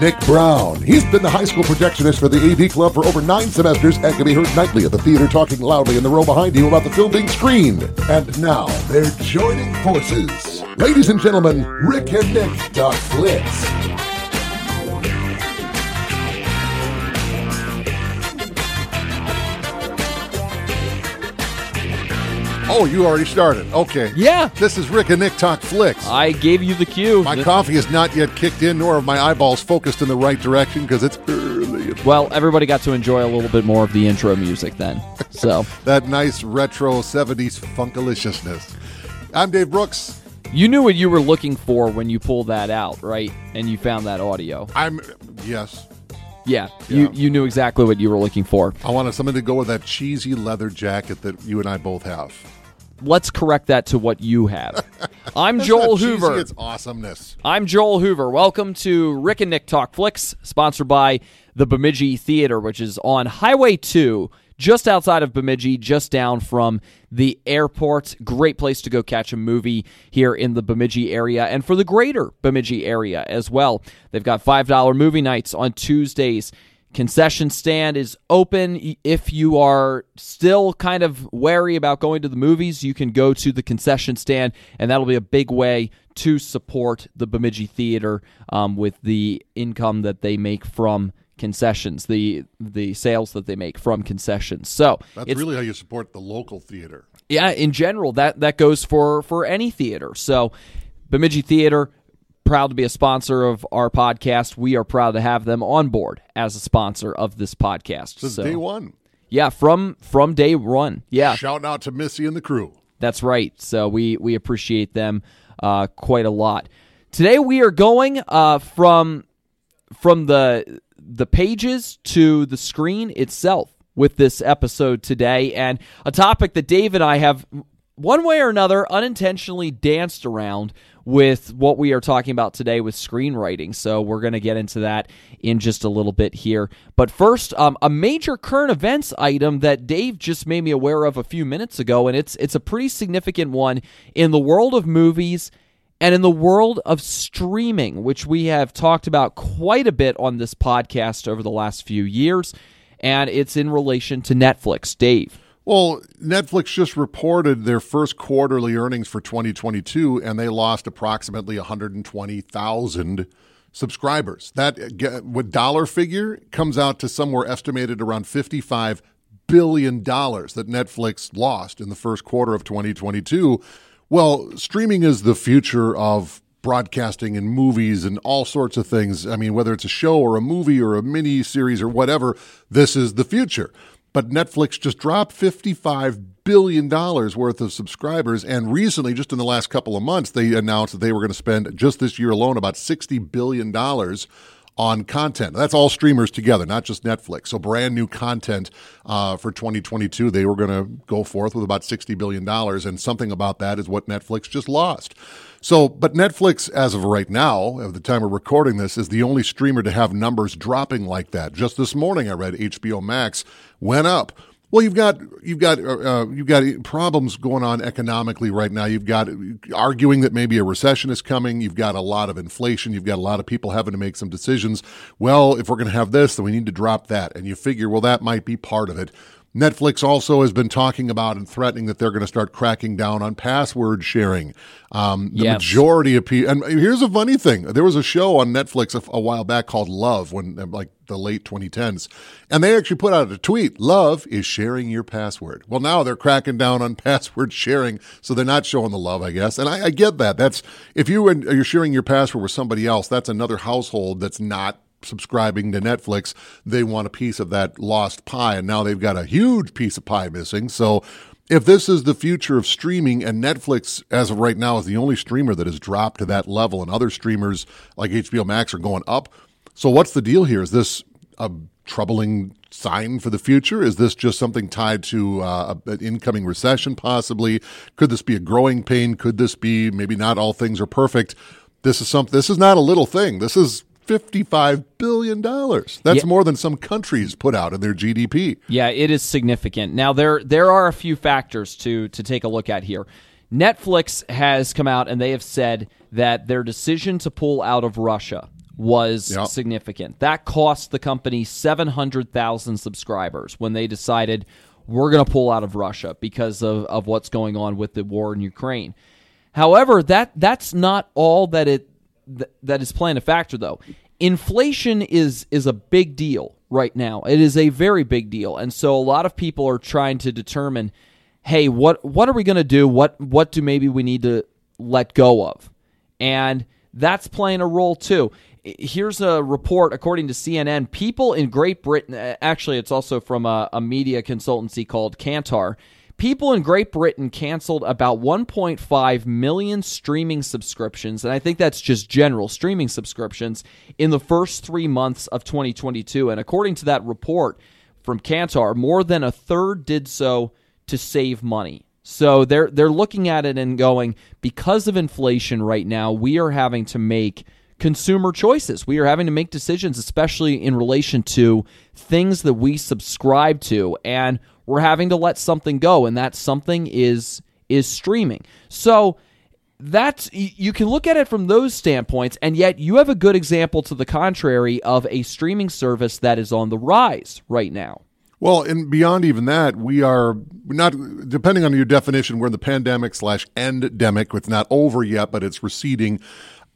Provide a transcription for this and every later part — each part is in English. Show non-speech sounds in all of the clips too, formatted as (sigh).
Nick Brown. He's been the high school projectionist for the AV Club for over nine semesters and can be heard nightly at the theater talking loudly in the row behind you about the film being screened. And now they're joining forces. Ladies and gentlemen, Rick and Nick talk flicks. Oh, you already started. Okay. Yeah. This is Rick and Nick Talk Flicks. I gave you the cue. My Th- coffee is not yet kicked in, nor have my eyeballs focused in the right direction because it's early. well, everybody got to enjoy a little bit more of the intro music then. (laughs) So, That nice retro 70s funkaliciousness. I'm Dave Brooks. you knew what you were looking for when you pulled that out, right? And you found that audio. I'm, yes, Yeah, Yeah. You you knew exactly what you were looking for. I wanted something to go with that cheesy leather jacket that you and I both have. Let's correct that to what you have. (laughs) I'm Joel not cheesy, Hoover. it's awesomeness. I'm Joel Hoover. Welcome to Rick and Nick Talk Flicks, sponsored by the Bemidji Theater, which is on Highway 2, just outside of Bemidji, just down from the airport. Great place to go catch a movie here in the Bemidji area and for the greater Bemidji area as well. They've got $5 movie nights on Tuesdays. Concession stand is open. If you are still kind of wary about going to the movies, you can go to the concession stand, and that'll be a big way to support the Bemidji Theater um, with the income that they make from concessions, the the sales that they make from concessions. So That's really how you support the local theater. yeah, in general, that that goes for for any theater. So, Bemidji Theater, proud to be a sponsor of our podcast. We are proud to have them on board as a sponsor of this podcast. Since so, day one. yeah, from from day one. Yeah, Shout out to Missy and the crew. that's right. So we we appreciate them uh, quite a lot. Today we are going uh, from from the the pages to the screen itself with this episode today, and a topic that Dave and I have one way or another unintentionally danced around with what we are talking about today with screenwriting. So we're going to get into that in just a little bit here. But first, um, a major current events item that Dave just made me aware of a few minutes ago, and it's it's a pretty significant one in the world of movies and in the world of streaming, which we have talked about quite a bit on this podcast over the last few years, and it's in relation to Netflix. Dave. Well, Netflix just reported their first quarterly earnings for 2022, and they lost approximately 120,000 subscribers. That what dollar figure comes out to somewhere estimated around 55 billion dollars that Netflix lost in the first quarter of 2022. Well, streaming is the future of broadcasting and movies and all sorts of things. I mean, whether it's a show or a movie or a mini series or whatever, this is the future. But Netflix just dropped $55 billion worth of subscribers. And recently, just in the last couple of months, they announced that they were going to spend just this year alone about $60 billion on content. That's all streamers together, not just Netflix. So, brand new content uh, for 2022. They were going to go forth with about $60 billion. And something about that is what Netflix just lost. So, but Netflix, as of right now, at the time of recording this, is the only streamer to have numbers dropping like that. Just this morning, I read HBO Max went up. Well, you've got you've got uh, uh, you've got problems going on economically right now. You've got arguing that maybe a recession is coming. You've got a lot of inflation. You've got a lot of people having to make some decisions. Well, if we're going to have this, then we need to drop that. And you figure, well, that might be part of it. Netflix also has been talking about and threatening that they're going to start cracking down on password sharing. Um, the majority of people, and here's a funny thing: there was a show on Netflix a, a while back called Love, when like the late 2010s, and they actually put out a tweet: "Love is sharing your password." Well, now they're cracking down on (laughs) password sharing, so they're not showing the love, I guess. And I, I get that. That's if you and you're sharing your password with somebody else, that's another household that's not subscribing to Netflix, they want a piece of that lost pie. And now they've got a huge piece of pie missing. So if this is the future of streaming and Netflix, as of right now, is the only streamer that has dropped to that level, and other streamers like HBO Max are going up. So what's the deal here? Is this a troubling sign for the future? Is this just something tied to uh, an incoming recession, possibly? Could this be a growing pain? Could this be maybe not all things are perfect? This is something. This is not a little thing. This is $55 billion. That's Yeah. more than some countries put out in their GDP. Yeah, it is significant. Now there there are a few factors to to take a look at here. Netflix has come out and they have said that their decision to pull out of Russia was Yep. significant. That cost the company 700,000 subscribers when they decided we're going to pull out of Russia because of, of what's going on with the war in Ukraine. However, that that's not all that it th- that is playing a factor though. Inflation is is a big deal right now. It is a very big deal. And so a lot of people are trying to determine, hey, what what are we going to do? What what do maybe we need to let go of? And that's playing a role too. Here's a report according to CNN. People in Great Britain, actually, it's also from a, a media consultancy called Kantar. People in Great Britain canceled about 1.5 million streaming subscriptions, and I think that's just general streaming subscriptions in the first three months of 2022. And according to that report from Kantar, more than a third did so to save money. So they're they're looking at it and going because of inflation right now, we are having to make consumer choices. We are having to make decisions especially in relation to things that we subscribe to and we're having to let something go and that something is is streaming. So that's you can look at it from those standpoints and yet you have a good example to the contrary of a streaming service that is on the rise right now. Well, and beyond even that, we are not, depending on your definition, we're in the pandemic slash endemic. It's not over yet, but it's receding.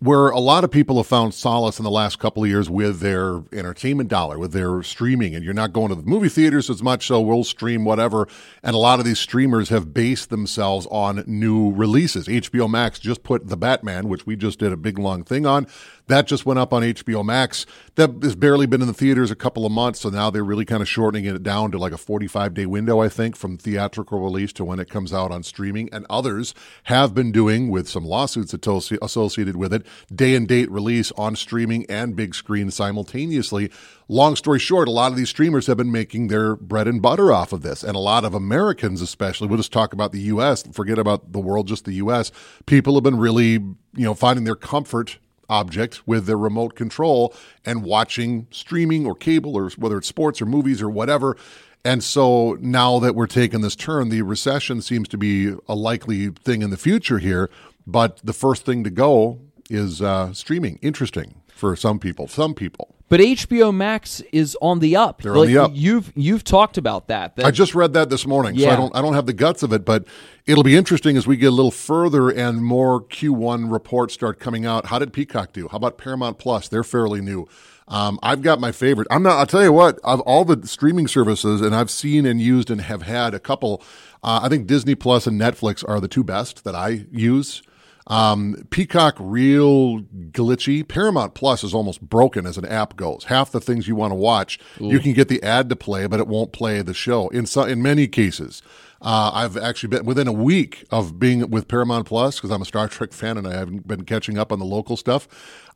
Where a lot of people have found solace in the last couple of years with their entertainment dollar, with their streaming, and you're not going to the movie theaters as much, so we'll stream whatever. And a lot of these streamers have based themselves on new releases. HBO Max just put The Batman, which we just did a big long thing on. That just went up on HBO Max. That has barely been in the theaters a couple of months, so now they're really kind of shortening it down to like a 45 day window, I think, from theatrical release to when it comes out on streaming. And others have been doing, with some lawsuits associated with it, day and date release on streaming and big screen simultaneously. Long story short, a lot of these streamers have been making their bread and butter off of this. And a lot of Americans, especially, we'll just talk about the U.S., forget about the world, just the U.S., people have been really, you know, finding their comfort object with their remote control and watching streaming or cable or whether it's sports or movies or whatever. And so now that we're taking this turn, the recession seems to be a likely thing in the future here. But the first thing to go is uh, streaming. Interesting for some people. Some people. But HBO Max is on the up. They're on the up. You've you've talked about that. that I just read that this morning, so I don't I don't have the guts of it, but it'll be interesting as we get a little further and more Q1 reports start coming out. How did Peacock do? How about Paramount Plus? They're fairly new. Um, I've got my favorite. I'm not. I'll tell you what. Of all the streaming services, and I've seen and used and have had a couple. Uh, I think Disney Plus and Netflix are the two best that I use. Um, Peacock, real glitchy. Paramount Plus is almost broken as an app goes. Half the things you want to watch, you can get the ad to play, but it won't play the show. In some, in many cases, uh, I've actually been within a week of being with Paramount Plus because I'm a Star Trek fan and I haven't been catching up on the local stuff.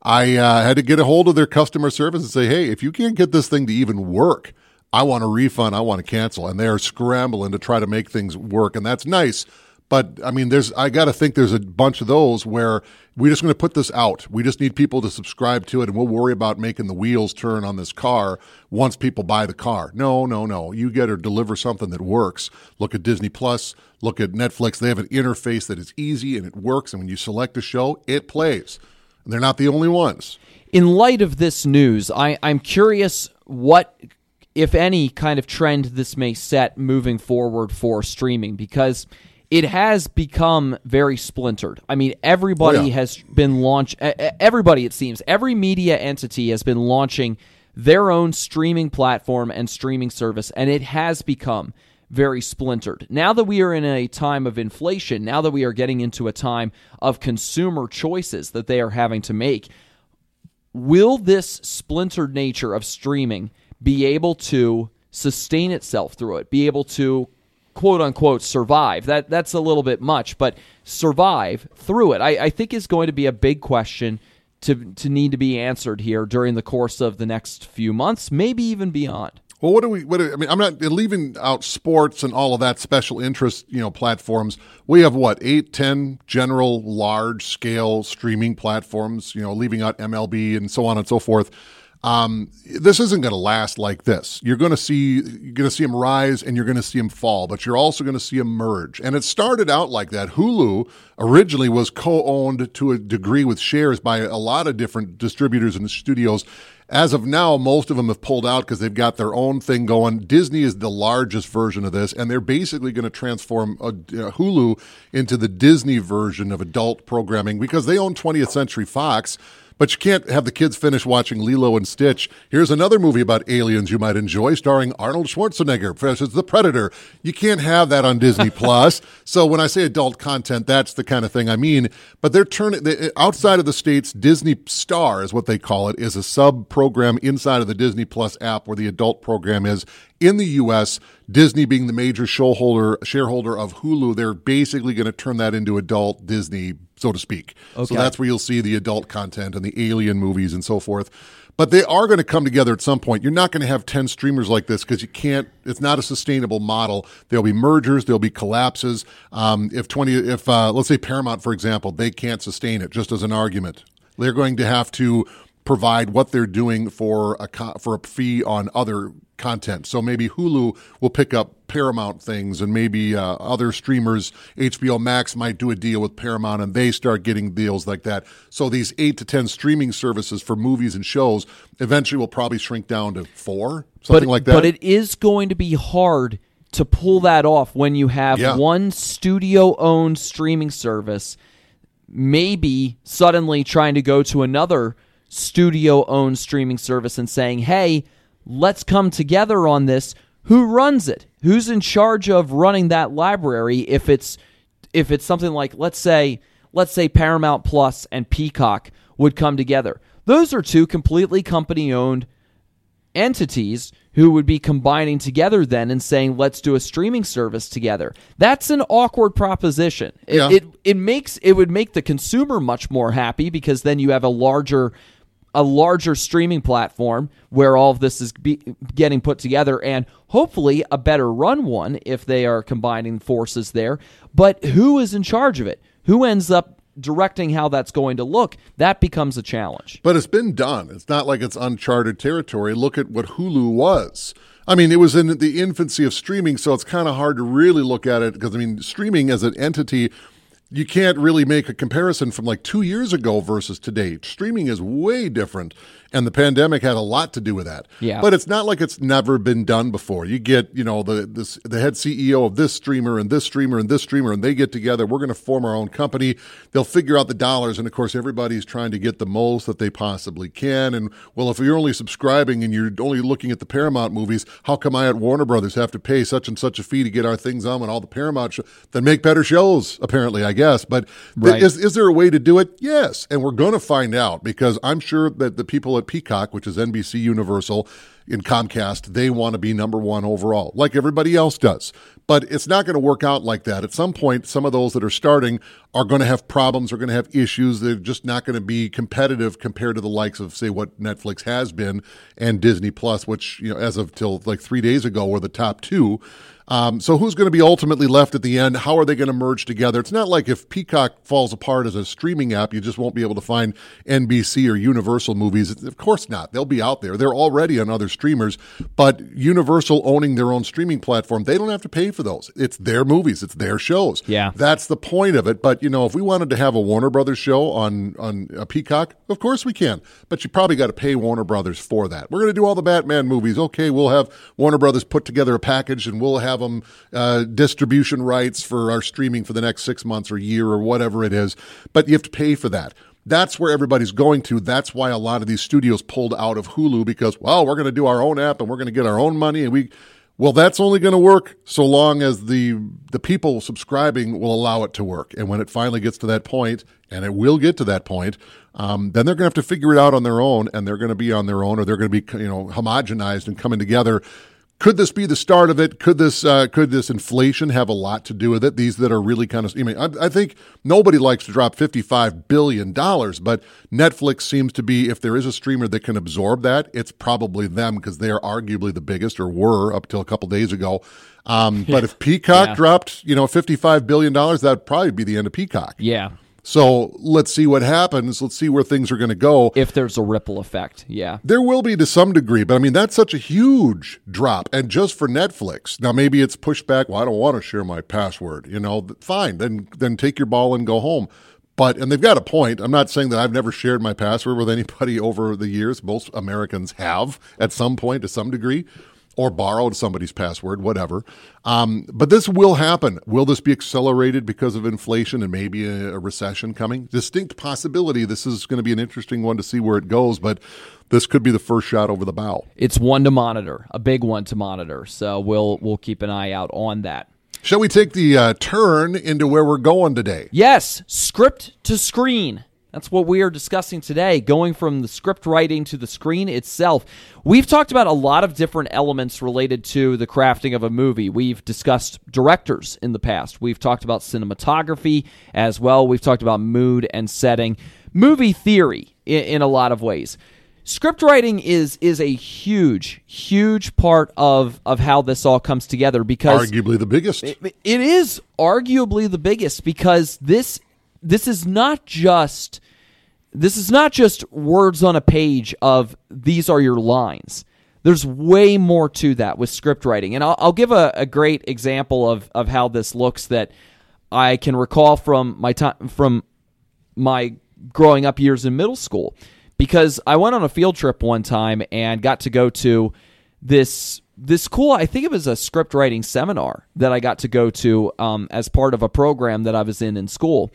I uh, had to get a hold of their customer service and say, "Hey, if you can't get this thing to even work." I want a refund. I want to cancel. And they're scrambling to try to make things work. And that's nice. But I mean, there's, I got to think there's a bunch of those where we're just going to put this out. We just need people to subscribe to it and we'll worry about making the wheels turn on this car once people buy the car. No, no, no. You get to deliver something that works. Look at Disney Plus, look at Netflix. They have an interface that is easy and it works. And when you select a show, it plays. And they're not the only ones. in light of this news, I, I'm curious what, if any, kind of trend this may set moving forward for streaming because it has become very splintered. I mean, everybody Oh, yeah. has been launched. Everybody, it seems, every media entity has been launching their own streaming platform and streaming service, and it has become very splintered. Now that we are in a time of inflation, now that we are getting into a time of consumer choices that they are having to make, will this splintered nature of streaming be able to sustain itself through it be able to quote unquote survive that that's a little bit much but survive through it i, I think is going to be a big question to to need to be answered here during the course of the next few months maybe even beyond Well, what do we? What do, I mean, I'm not leaving out sports and all of that special interest, you know, platforms. We have what eight, ten general large scale streaming platforms. You know, leaving out MLB and so on and so forth. Um, this isn't going to last like this. You're going to see you're going to see them rise and you're going to see them fall, but you're also going to see them merge. And it started out like that. Hulu originally was co-owned to a degree with shares by a lot of different distributors and studios. As of now, most of them have pulled out because they've got their own thing going. Disney is the largest version of this, and they're basically going to transform uh, Hulu into the Disney version of adult programming because they own 20th Century Fox but you can't have the kids finish watching Lilo and Stitch. Here's another movie about aliens you might enjoy, starring Arnold Schwarzenegger versus the Predator. You can't have that on Disney (laughs) Plus. So when I say adult content, that's the kind of thing I mean. But they're turning they, outside of the states. Disney Star is what they call it. Is a sub program inside of the Disney Plus app where the adult program is in the U.S., Disney being the major shareholder shareholder of Hulu, they're basically going to turn that into adult Disney so to speak. Okay. So that's where you'll see the adult content and the alien movies and so forth. But they are going to come together at some point. You're not going to have 10 streamers like this because you can't, it's not a sustainable model. There'll be mergers, there'll be collapses. Um, if 20, if, uh, let's say Paramount, for example, they can't sustain it, just as an argument. They're going to have to provide what they're doing for a for a fee on other content. So maybe Hulu will pick up Paramount things, and maybe uh, other streamers, HBO Max might do a deal with Paramount, and they start getting deals like that. So these eight to ten streaming services for movies and shows eventually will probably shrink down to four, something but, like that. But it is going to be hard to pull that off when you have yeah. one studio-owned streaming service, maybe suddenly trying to go to another studio-owned streaming service and saying, "Hey." Let's come together on this. Who runs it? Who's in charge of running that library if it's if it's something like let's say let's say Paramount Plus and Peacock would come together. Those are two completely company owned entities who would be combining together then and saying let's do a streaming service together. That's an awkward proposition. It, yeah. it it makes it would make the consumer much more happy because then you have a larger a larger streaming platform where all of this is be, getting put together and hopefully a better run one if they are combining forces there. But who is in charge of it? Who ends up directing how that's going to look? That becomes a challenge. But it's been done. It's not like it's uncharted territory. Look at what Hulu was. I mean, it was in the infancy of streaming, so it's kind of hard to really look at it because, I mean, streaming as an entity you can't really make a comparison from like two years ago versus today. Streaming is way different and the pandemic had a lot to do with that. Yeah. But it's not like it's never been done before. You get, you know, the this, the head CEO of this streamer and this streamer and this streamer, and they get together. We're going to form our own company. They'll figure out the dollars, and of course, everybody's trying to get the most that they possibly can. And well, if you're only subscribing and you're only looking at the Paramount movies, how come I at Warner Brothers have to pay such and such a fee to get our things on and all the Paramount shows? Then make better shows, apparently, I guess. But right. th- is is there a way to do it? Yes, and we're going to find out because I'm sure that the people at Peacock, which is NBC Universal, in Comcast, they want to be number one overall, like everybody else does. But it's not going to work out like that. At some point, some of those that are starting are going to have problems, are going to have issues. They're just not going to be competitive compared to the likes of, say, what Netflix has been and Disney Plus, which, you know, as of till like three days ago were the top two. Um, so who's going to be ultimately left at the end? How are they going to merge together? It's not like if Peacock falls apart as a streaming app, you just won't be able to find NBC or Universal movies. Of course not. They'll be out there. They're already on other streamers, but Universal owning their own streaming platform, they don't have to pay for those. It's their movies. It's their shows. Yeah. That's the point of it. But, you know, if we wanted to have a Warner Brothers show on, on a Peacock, of course we can. But you probably got to pay Warner Brothers for that. We're going to do all the Batman movies. Okay, we'll have Warner Brothers put together a package and we'll have have them uh, distribution rights for our streaming for the next six months or year or whatever it is, but you have to pay for that. That's where everybody's going to. That's why a lot of these studios pulled out of Hulu because, well, we're going to do our own app and we're going to get our own money and we. Well, that's only going to work so long as the the people subscribing will allow it to work. And when it finally gets to that point, and it will get to that point, um, then they're going to have to figure it out on their own, and they're going to be on their own, or they're going to be you know homogenized and coming together could this be the start of it? Could this uh, could this inflation have a lot to do with it? These that are really kind of. I mean, I, I think nobody likes to drop fifty five billion dollars, but Netflix seems to be. If there is a streamer that can absorb that, it's probably them because they are arguably the biggest, or were up till a couple days ago. Um, but if Peacock Yeah. dropped, you know, fifty five billion dollars, that'd probably be the end of Peacock. Yeah. So let's see what happens. Let's see where things are going to go. If there's a ripple effect. Yeah. There will be to some degree, but I mean, that's such a huge drop. And just for Netflix. Now, maybe it's pushed back. Well, I don't want to share my password. You know, fine. Then, then take your ball and go home. But, and they've got a point. I'm not saying that I've never shared my password with anybody (laughs) over the years. Most Americans have at some point to some degree or borrowed somebody's password, whatever. Um, but this will happen. Will this be accelerated because of inflation and maybe a, a recession coming? Distinct possibility. This is going to be an interesting one to see where it goes, but this could be the first shot over the bow. It's one to monitor, a big one to monitor. So we'll we'll keep an eye out on that. Shall we take the uh, turn into where we're going today? Yes, script to screen. That's what we are discussing today, going from the script writing to the screen itself. We've talked about a lot of different elements related to the crafting of a movie. We've discussed directors in the past. We've talked about cinematography as well. We've talked about mood and setting, movie theory in, in a lot of ways. Script writing is is a huge, huge part of of how this all comes together because Arguably the biggest. it is arguably the biggest because this this is not just this is not just words on a page of these are your lines. There's way more to that with script writing, and I'll, I'll give a, a great example of of how this looks that I can recall from my time from my growing up years in middle school because I went on a field trip one time and got to go to this this cool I think it was a script writing seminar that I got to go to um, as part of a program that I was in in school.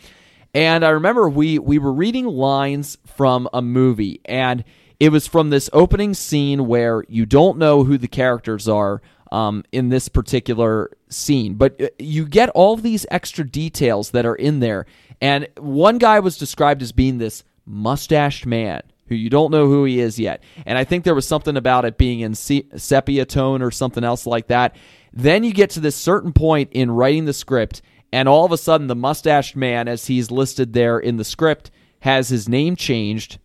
And I remember we we were reading lines from a movie and it was from this opening scene where you don't know who the characters are um, in this particular scene, but uh, you get all these extra details that are in there. And one guy was described as being this mustached man who you don't know who he is yet. And I think there was something about it being in se- sepia tone or something else like that. Then you get to this certain point in writing the script, and all of a sudden, the mustached man, as he's listed there in the script, has his name changed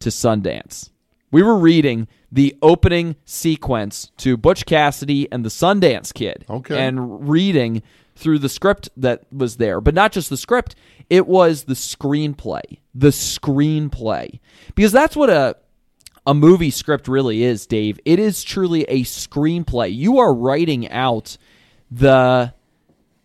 to Sundance. We were reading the opening sequence to Butch Cassidy and the Sundance Kid. Okay. And reading through the script that was there, but not just the script, it was the screenplay. The screenplay. Because that's what a a movie script really is, Dave. It is truly a screenplay. You are writing out the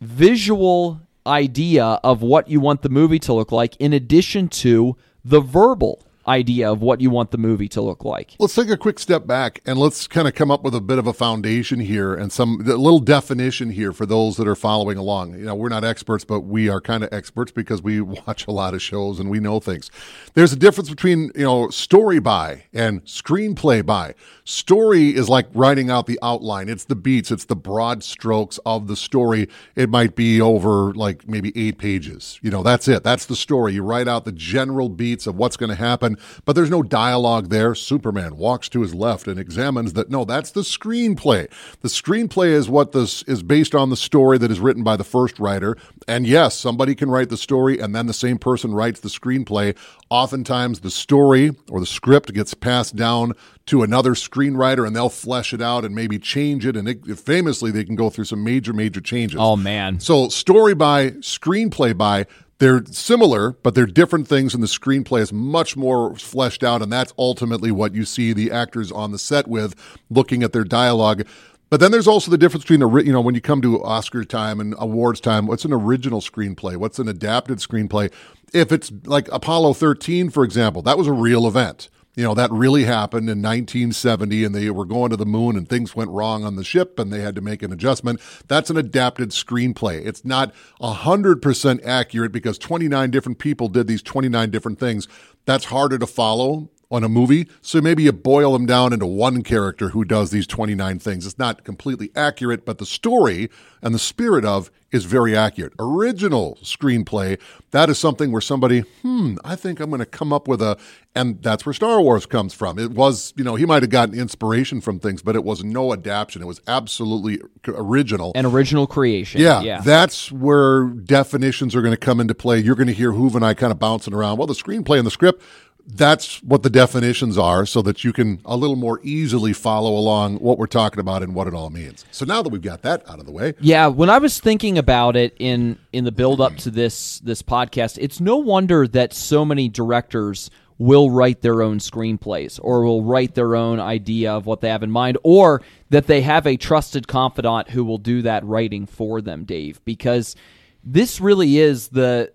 visual idea of what you want the movie to look like in addition to the verbal idea of what you want the movie to look like. Let's take a quick step back and let's kind of come up with a bit of a foundation here and some little definition here for those that are following along. You know, we're not experts, but we are kind of experts because we (laughs) watch a lot of shows and we know things. There's a difference between, you know, story by and screenplay by. Story is like writing out the outline. It's the beats, it's the broad strokes of the story. It might be over like maybe 8 pages. You know, that's it. That's the story. You write out the general beats of what's going to happen, but there's no dialogue there. Superman walks to his left and examines that. No, that's the screenplay. The screenplay is what this is based on the story that is written by the first writer. And yes, somebody can write the story and then the same person writes the screenplay. Oftentimes the story or the script gets passed down to another screenwriter and they'll flesh it out and maybe change it. And it, famously, they can go through some major, major changes. Oh man. So, story by, screenplay by, they're similar, but they're different things, and the screenplay is much more fleshed out, and that's ultimately what you see the actors on the set with, looking at their dialogue. But then there's also the difference between, you know, when you come to Oscar time and awards time, what's an original screenplay? What's an adapted screenplay? If it's like Apollo 13, for example, that was a real event. You know, that really happened in 1970 and they were going to the moon and things went wrong on the ship and they had to make an adjustment. That's an adapted screenplay. It's not 100% accurate because 29 different people did these 29 different things. That's harder to follow on a movie. So maybe you boil them down into one character who does these 29 things. It's not completely accurate, but the story and the spirit of is very accurate. Original screenplay, that is something where somebody, hmm, I think I'm going to come up with a, and that's where Star Wars comes from. It was, you know, he might have gotten inspiration from things, but it was no adaptation. It was absolutely original. An original creation. Yeah, yeah. that's where definitions are going to come into play. You're going to hear Hoove and I kind of bouncing around. Well, the screenplay and the script that's what the definitions are so that you can a little more easily follow along what we're talking about and what it all means. So now that we've got that out of the way. Yeah, when I was thinking about it in in the build up to this this podcast, it's no wonder that so many directors will write their own screenplays or will write their own idea of what they have in mind or that they have a trusted confidant who will do that writing for them, Dave, because this really is the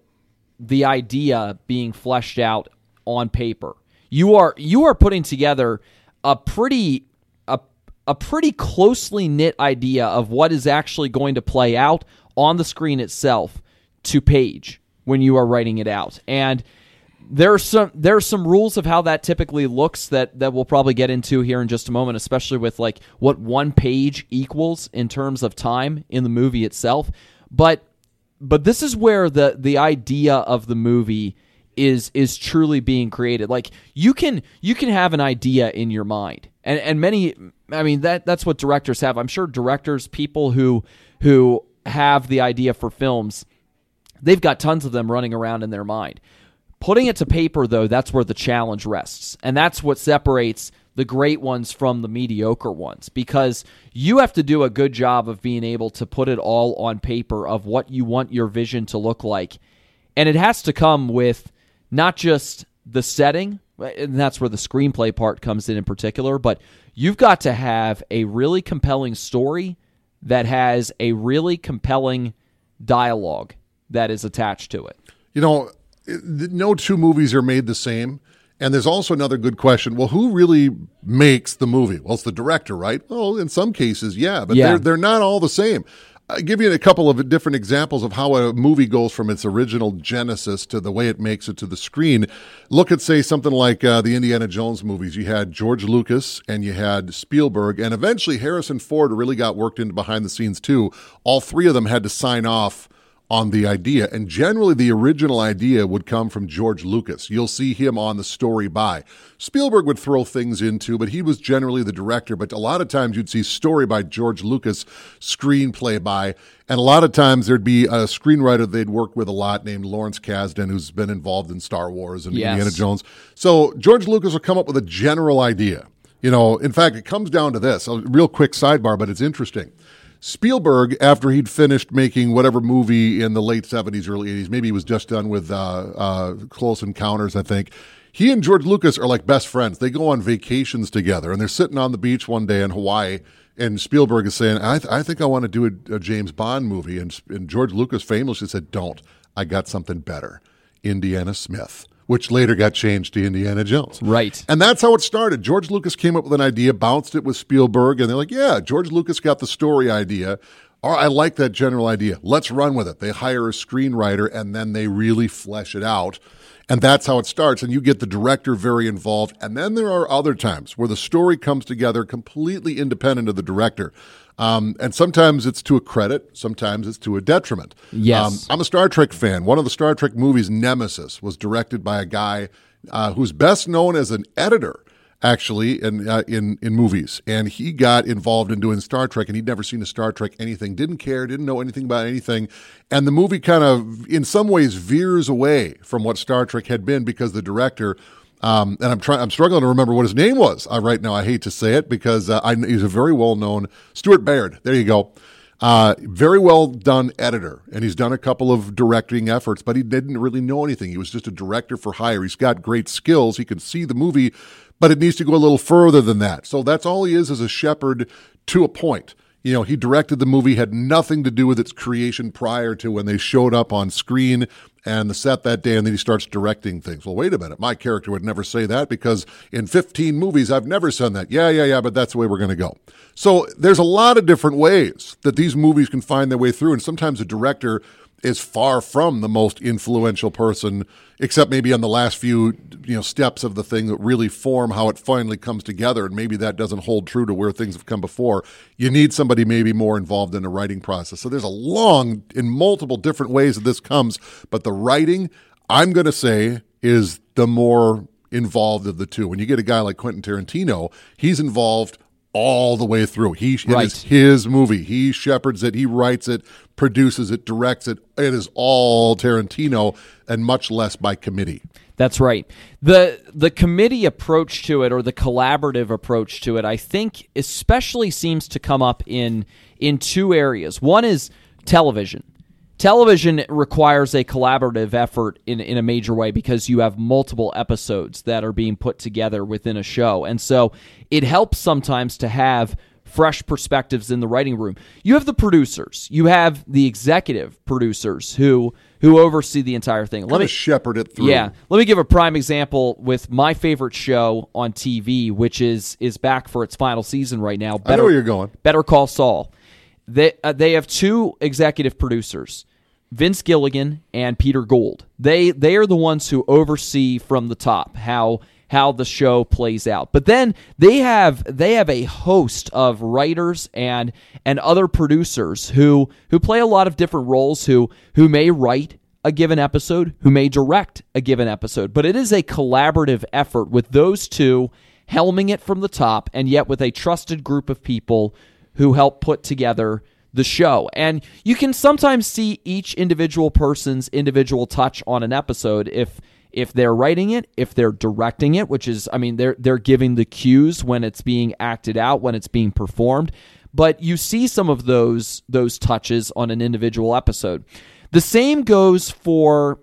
the idea being fleshed out on paper. You are you are putting together a pretty a, a pretty closely knit idea of what is actually going to play out on the screen itself to page when you are writing it out. And there are some there are some rules of how that typically looks that that we'll probably get into here in just a moment, especially with like what one page equals in terms of time in the movie itself. But but this is where the the idea of the movie is is truly being created. Like you can you can have an idea in your mind, and and many. I mean that that's what directors have. I'm sure directors, people who who have the idea for films, they've got tons of them running around in their mind. Putting it to paper, though, that's where the challenge rests, and that's what separates the great ones from the mediocre ones because you have to do a good job of being able to put it all on paper of what you want your vision to look like. And it has to come with not just the setting, and that's where the screenplay part comes in in particular, but you've got to have a really compelling story that has a really compelling dialogue that is attached to it. You know, no two movies are made the same. And there's also another good question. Well, who really makes the movie? Well, it's the director, right? Well, in some cases, yeah, but yeah. they're they're not all the same. I'll give you a couple of different examples of how a movie goes from its original genesis to the way it makes it to the screen. Look at, say, something like uh, the Indiana Jones movies. You had George Lucas and you had Spielberg, and eventually Harrison Ford really got worked into behind the scenes too. All three of them had to sign off on the idea. And generally, the original idea would come from George Lucas. You'll see him on the story by. Spielberg would throw things into, but he was generally the director. But a lot of times you'd see story by George Lucas, screenplay by. And a lot of times there'd be a screenwriter they'd worked with a lot named Lawrence Kasdan, who's been involved in Star Wars and yes. Indiana Jones. So George Lucas will come up with a general idea. You know, in fact, it comes down to this. A real quick sidebar, but it's interesting. Spielberg, after he'd finished making whatever movie in the late 70s, early 80s, maybe he was just done with uh, uh, Close Encounters, I think. He and George Lucas are like best friends. They go on vacations together, and they're sitting on the beach one day in Hawaii, and Spielberg is saying, I, th- I think I want to do a, a James Bond movie. And, and George Lucas famously said, Don't. I got something better Indiana Smith which later got changed to Indiana Jones. Right. And that's how it started. George Lucas came up with an idea, bounced it with Spielberg, and they're like, yeah, George Lucas got the story idea. Or I like that general idea. Let's run with it. They hire a screenwriter and then they really flesh it out. And that's how it starts. And you get the director very involved. And then there are other times where the story comes together completely independent of the director. Um, and sometimes it's to a credit, sometimes it's to a detriment. Yes. Um, I'm a Star Trek fan. One of the Star Trek movies, Nemesis, was directed by a guy uh, who's best known as an editor actually in uh, in in movies and he got involved in doing Star Trek and he'd never seen a Star Trek anything didn't care didn't know anything about anything and the movie kind of in some ways veers away from what Star Trek had been because the director um, and I'm trying. I'm struggling to remember what his name was uh, right now. I hate to say it because uh, I, he's a very well known Stuart Baird. There you go. Uh, very well done editor, and he's done a couple of directing efforts, but he didn't really know anything. He was just a director for hire. He's got great skills. He can see the movie, but it needs to go a little further than that. So that's all he is as a shepherd to a point you know, he directed the movie, had nothing to do with its creation prior to when they showed up on screen and the set that day, and then he starts directing things. Well, wait a minute. My character would never say that because in 15 movies, I've never said that. Yeah, yeah, yeah, but that's the way we're going to go. So there's a lot of different ways that these movies can find their way through, and sometimes a director is far from the most influential person, except maybe on the last few you know steps of the thing that really form how it finally comes together. And maybe that doesn't hold true to where things have come before. You need somebody maybe more involved in the writing process. So there's a long, in multiple different ways that this comes, but the writing, I'm going to say, is the more involved of the two. When you get a guy like Quentin Tarantino, he's involved all the way through. He right. it is his movie. He shepherds it. He writes it, produces it, directs it. It is all Tarantino, and much less by committee. That's right. the The committee approach to it, or the collaborative approach to it, I think, especially seems to come up in in two areas. One is television television requires a collaborative effort in, in a major way because you have multiple episodes that are being put together within a show. And so it helps sometimes to have fresh perspectives in the writing room. You have the producers, you have the executive producers who who oversee the entire thing. Let me shepherd it through. Yeah. Let me give a prime example with my favorite show on TV, which is is back for its final season right now. Better, I know where you're going. Better Call Saul. They uh, they have two executive producers, Vince Gilligan and Peter Gould. They they are the ones who oversee from the top how how the show plays out. But then they have they have a host of writers and and other producers who who play a lot of different roles who who may write a given episode, who may direct a given episode. But it is a collaborative effort with those two helming it from the top and yet with a trusted group of people who help put together the show. And you can sometimes see each individual person's individual touch on an episode if if they're writing it, if they're directing it, which is I mean they're they're giving the cues when it's being acted out, when it's being performed. But you see some of those those touches on an individual episode. The same goes for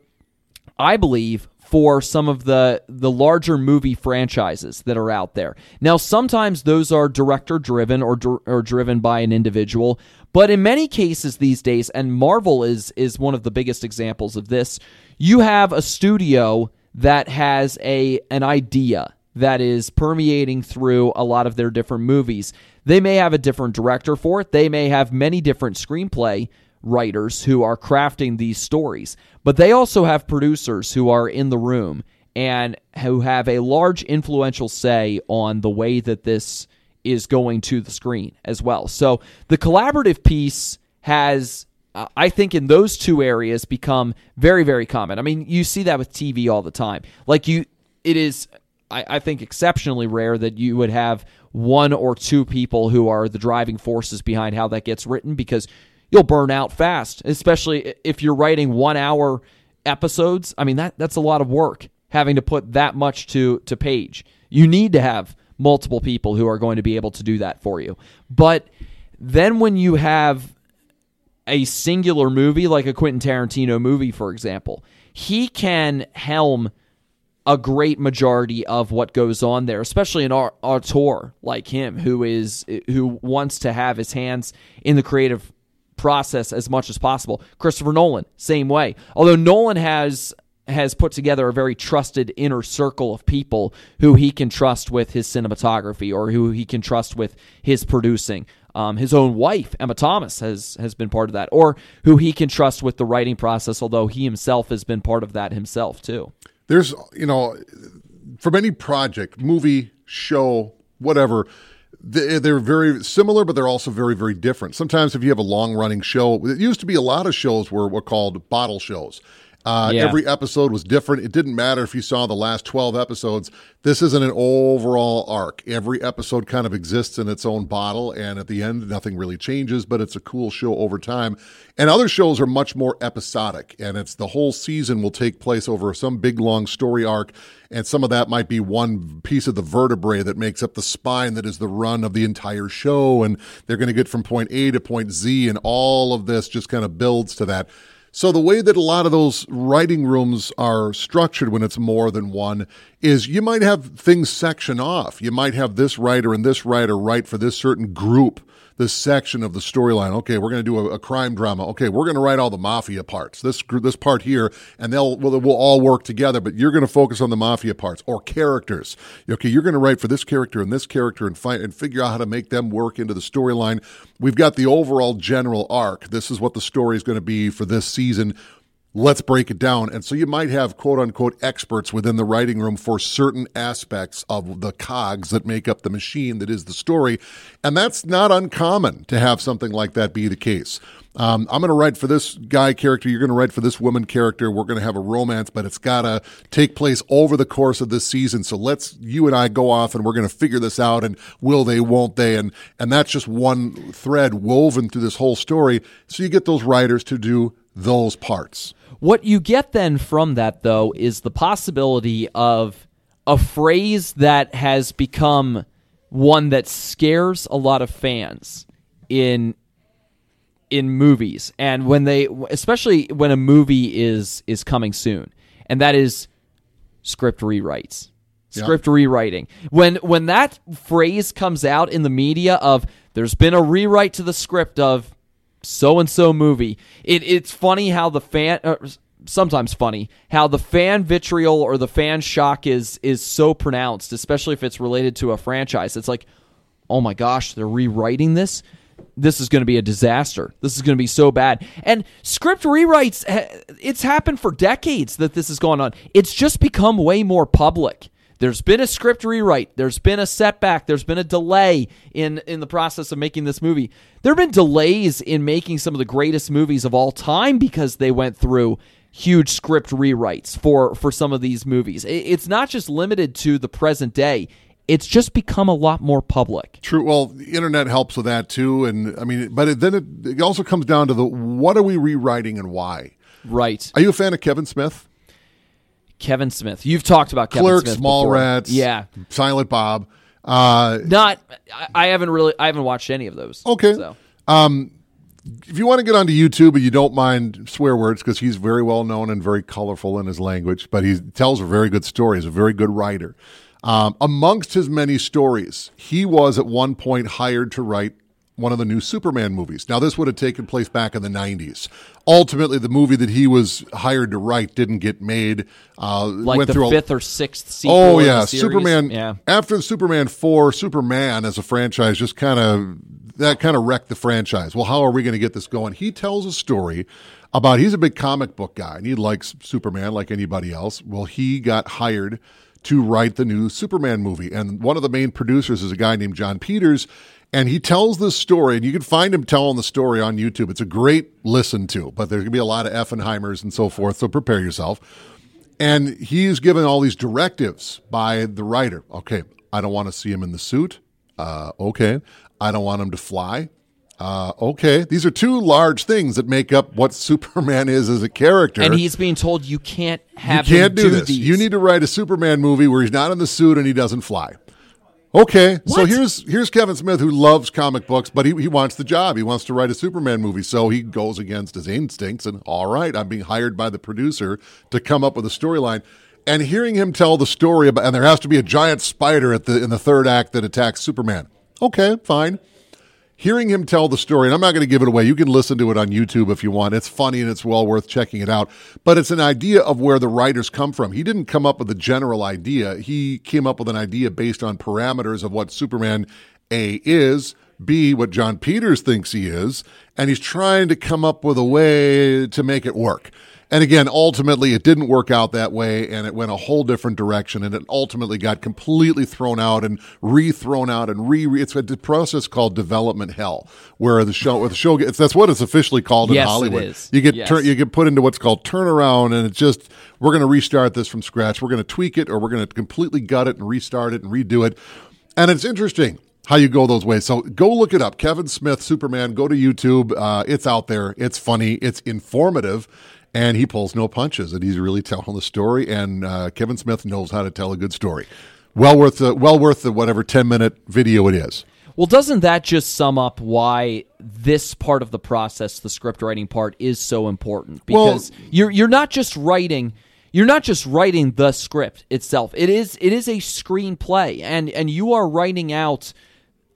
I believe for some of the the larger movie franchises that are out there. Now, sometimes those are director driven or or driven by an individual, but in many cases these days, and Marvel is is one of the biggest examples of this. You have a studio that has a an idea that is permeating through a lot of their different movies. They may have a different director for it. They may have many different screenplay writers who are crafting these stories, but they also have producers who are in the room and who have a large influential say on the way that this is going to the screen as well. So the collaborative piece has I think in those two areas become very very common. I mean, you see that with TV all the time. Like you it is I, I think exceptionally rare that you would have one or two people who are the driving forces behind how that gets written because you'll burn out fast, especially if you're writing one hour episodes. I mean, that that's a lot of work having to put that much to to page. You need to have multiple people who are going to be able to do that for you. But then when you have a singular movie like a Quentin Tarantino movie, for example, he can helm a great majority of what goes on there, especially an auteur like him, who is who wants to have his hands in the creative process as much as possible. Christopher Nolan, same way. Although Nolan has has put together a very trusted inner circle of people who he can trust with his cinematography or who he can trust with his producing. Um, his own wife, Emma Thomas, has has been part of that, or who he can trust with the writing process. Although he himself has been part of that himself too. There's, you know, from any project, movie, show, whatever they're very similar, but they're also very, very different. Sometimes, if you have a long running show, it used to be a lot of shows were, were called bottle shows. Uh, yeah. Every episode was different. It didn't matter if you saw the last 12 episodes. This isn't an overall arc. Every episode kind of exists in its own bottle, and at the end, nothing really changes, but it's a cool show over time. And other shows are much more episodic, and it's the whole season will take place over some big, long story arc, and some of that might be one piece of the vertebrae that makes up the spine that is the run of the entire show, and they're going to get from point A to point Z, and all of this just kind of builds to that. So the way that a lot of those writing rooms are structured when it's more than one is you might have things section off. You might have this writer and this writer write for this certain group this section of the storyline. Okay, we're going to do a, a, crime drama. Okay, we're going to write all the mafia parts. This this part here, and they'll well, we'll all work together. But you're going to focus on the mafia parts or characters. Okay, you're going to write for this character and this character and find and figure out how to make them work into the storyline. We've got the overall general arc. This is what the story is going to be for this season let's break it down. And so you might have quote unquote experts within the writing room for certain aspects of the cogs that make up the machine that is the story. And that's not uncommon to have something like that be the case. Um, I'm going to write for this guy character. You're going to write for this woman character. We're going to have a romance, but it's got to take place over the course of this season. So let's you and I go off and we're going to figure this out. And will they? Won't they? And and that's just one thread woven through this whole story. So you get those writers to do those parts. What you get then from that, though, is the possibility of a phrase that has become one that scares a lot of fans in in movies. And when they especially when a movie is is coming soon. And that is script rewrites. Script rewriting. When when that phrase comes out in the media of there's been a rewrite to the script of so and so movie. It, it's funny how the fan. Uh, sometimes funny how the fan vitriol or the fan shock is is so pronounced, especially if it's related to a franchise. It's like, oh my gosh, they're rewriting this. This is going to be a disaster. This is going to be so bad. And script rewrites, it's happened for decades that this has gone on. It's just become way more public. There's been a script rewrite. There's been a setback. There's been a delay in in the process of making this movie. There have been delays in making some of the greatest movies of all time because they went through huge script rewrites for for some of these movies. It's not just limited to the present day. It's just become a lot more public. True. Well, the internet helps with that too, and I mean, but it, then it, it also comes down to the what are we rewriting and why. Right. Are you a fan of Kevin Smith? Kevin Smith. You've talked about Kevin Clerks, Smith Mallrats, yeah, Silent Bob. Uh, Not, I, haven't really, I haven't watched any of those. Okay. So. Um, if you want to get onto YouTube and you don't mind swear words, because he's very well known and very colorful in his language, but he tells a very good story. He's a very good writer. Um, amongst his many stories, he was at one point hired to write one of the new Superman movies. Now, this would have taken place back in the 90s. Ultimately, the movie that he was hired to write didn't get made. Uh, like went the through fifth a, or sixth sequel. Oh yeah, Superman. Yeah. After Superman four, Superman as a franchise just kind of that kind of wrecked the franchise. Well, how are we going to get this going? He tells a story about he's a big comic book guy and he likes Superman like anybody else. Well, he got hired to write the new Superman movie, and one of the main producers is a guy named Jon Peters and he tells this story, and you can find him telling the story on YouTube. It's a great listen to, but there's going to be a lot of Effenheimers and so forth, so prepare yourself. And he's given all these directives by the writer. Okay, I don't want to see him in the suit. Uh, okay, I don't want him to fly. Uh, okay, these are two large things that make up what (laughs) Superman is as a character. And he's being told you can't have you can't do, do, this. These. You need to write a Superman movie where he's not in the suit and he doesn't fly. Okay, what? so here's here's Kevin Smith who loves comic books, but he, he wants the job. He wants to write a Superman movie, so he goes against his instincts. And all right, I'm being hired by the producer to come up with a storyline. And hearing him tell the story about, and there has to be a giant spider at the in the third act that attacks Superman. Okay, fine hearing him tell the story, and I'm not going to give it away. You can listen to it on YouTube if you want. It's funny and it's well worth checking it out. But it's an idea of where the writers come from. He didn't come up with a general idea. He came up with an idea based on parameters of what Superman A is, B, what Jon Peters thinks he is, and he's trying to come up with a way to make it work. And again, ultimately, it didn't work out that way, and it went a whole different direction, and it ultimately got completely thrown out and re-thrown out and re. It's a process called development hell, where the show, where the show gets. That's what it's officially called in yes, Hollywood. It is. You get yes. tur- you get put into what's called turnaround, and it's just we're going to restart this from scratch. We're going to tweak it, or we're going to completely gut it and restart it and redo it. And it's interesting how you go those ways. So go look it up. Kevin Smith, Superman. Go to YouTube. Uh, it's out there. It's funny. It's informative and he pulls no punches, and he's really telling the story. And uh, Kevin Smith knows how to tell a good story. Well worth the well worth the whatever ten minute video it is. Well, doesn't that just sum up why this part of the process, the script writing part, is so important? Because well, you're you're not just writing you're not just writing the script itself. It is it is a screenplay, and and you are writing out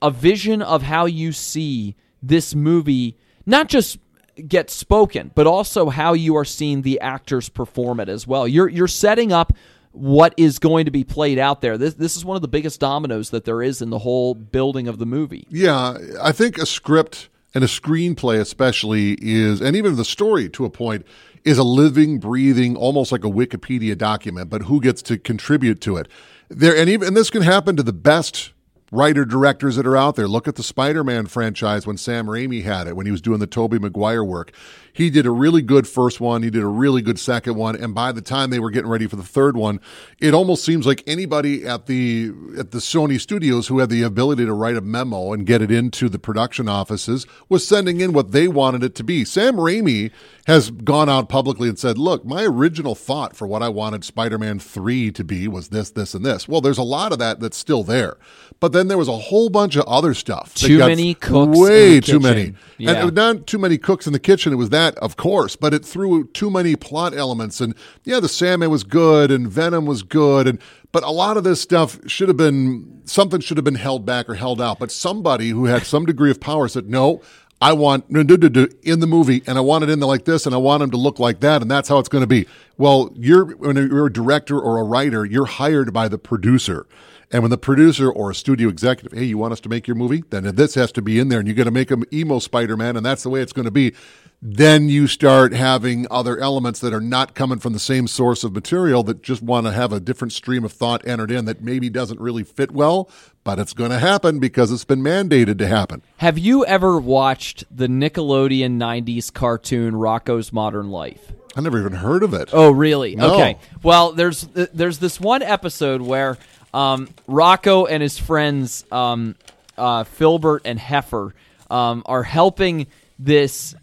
a vision of how you see this movie not just get spoken, but also how you are seeing the actors perform it as well. You're you're setting up what is going to be played out there. This this is one of the biggest dominoes that there is in the whole building of the movie. Yeah, I think a script and a screenplay especially is and even the story to a point is a living breathing almost like a Wikipedia document, but who gets to contribute to it? There and even and this can happen to the best writer directors that are out there. Look at the Spider-Man franchise when Sam Raimi had it when he was doing the Tobey Maguire work. He did a really good first one, he did a really good second one, and by the time they were getting ready for the third one, it almost seems like anybody at the at the Sony studios who had the ability to write a memo and get it into the production offices was sending in what they wanted it to be. Sam Raimi has gone out publicly and said, "Look, my original thought for what I wanted Spider-Man 3 to be was this, this and this." Well, there's a lot of that that's still there. But then there was a whole bunch of other stuff. Too many cooks Way too many. Yeah. And not too many cooks in the kitchen. It was that, of course, but it threw too many plot elements. And yeah, the Sandman was good and Venom was good. And but a lot of this stuff should have been something should have been held back or held out. But somebody who had some degree of power said, no. I want in the movie, and I want it in there like this, and I want him to look like that, and that's how it's going to be. Well, you're when you're a director or a writer, you're hired by the producer. And when the producer or a studio executive, hey, you want us to make your movie? Then this has to be in there, and you're going to make him emo Spider Man, and that's the way it's going to be. Then you start having other elements that are not coming from the same source of material that just want to have a different stream of thought entered in that maybe doesn't really fit well, but it's going to happen because it's been mandated to happen. Have you ever watched the Nickelodeon 90s cartoon Rocko's Modern Life? I never even heard of it. Oh, really? No. Okay. Well, there's there's this one episode where um, Rocko and his friends um, uh, Filbert and Heifer um, are helping this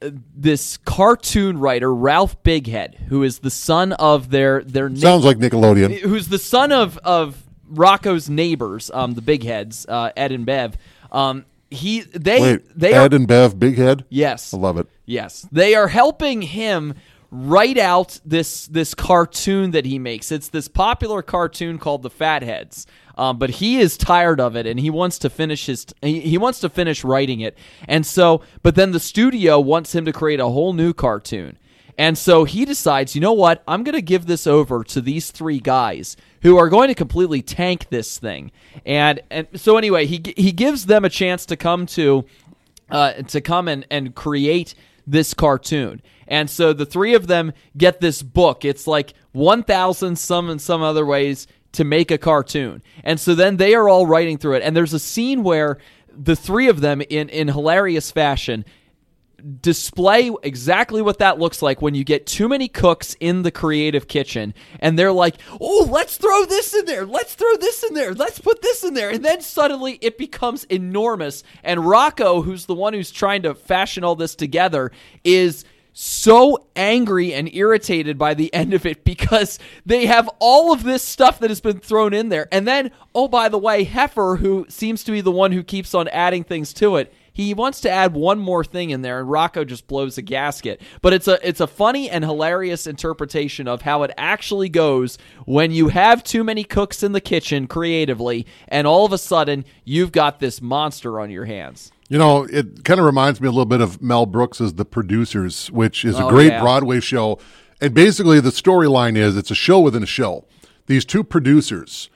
this cartoon writer Ralph Bighead, who is the son of their their na- Sounds like Nickelodeon. who's the son of of Rocko's neighbors, um, the Bigheads, uh, Ed and Bev. Um, he they Wait, they Ed are, and Bev, Big Head? yes, I love it. Yes, they are helping him write out this this cartoon that he makes. It's this popular cartoon called the Fatheads. Um, but he is tired of it, and he wants to finish his he, he wants to finish writing it. And so, but then the studio wants him to create a whole new cartoon. And so he decides, you know what? I'm going to give this over to these three guys who are going to completely tank this thing. And and so anyway, he he gives them a chance to come to uh, to come and, and create this cartoon. And so the three of them get this book. It's like 1,000 some and some other ways to make a cartoon. And so then they are all writing through it. And there's a scene where the three of them, in, in hilarious fashion, display exactly what that looks like when you get too many cooks in the creative kitchen and they're like, "Oh, let's throw this in there. Let's throw this in there. Let's put this in there." And then suddenly it becomes enormous and Rocko, who's the one who's trying to fashion all this together, is so angry and irritated by the (laughs) end of it because they have all of this stuff that has been thrown in there. And then, oh, by the way, Heifer, who seems to be the one who keeps on adding things to it, he wants to add one more thing in there and Rocko just blows a gasket. But it's a it's a funny and hilarious interpretation of how it actually goes when you have too many cooks in the kitchen creatively and all of a sudden you've got this monster on your hands. You know, it kind of reminds me a little bit of Mel Brooks The Producers, which is a Oh, great yeah. Broadway show. And basically, the storyline is it's a show within a show. These two producers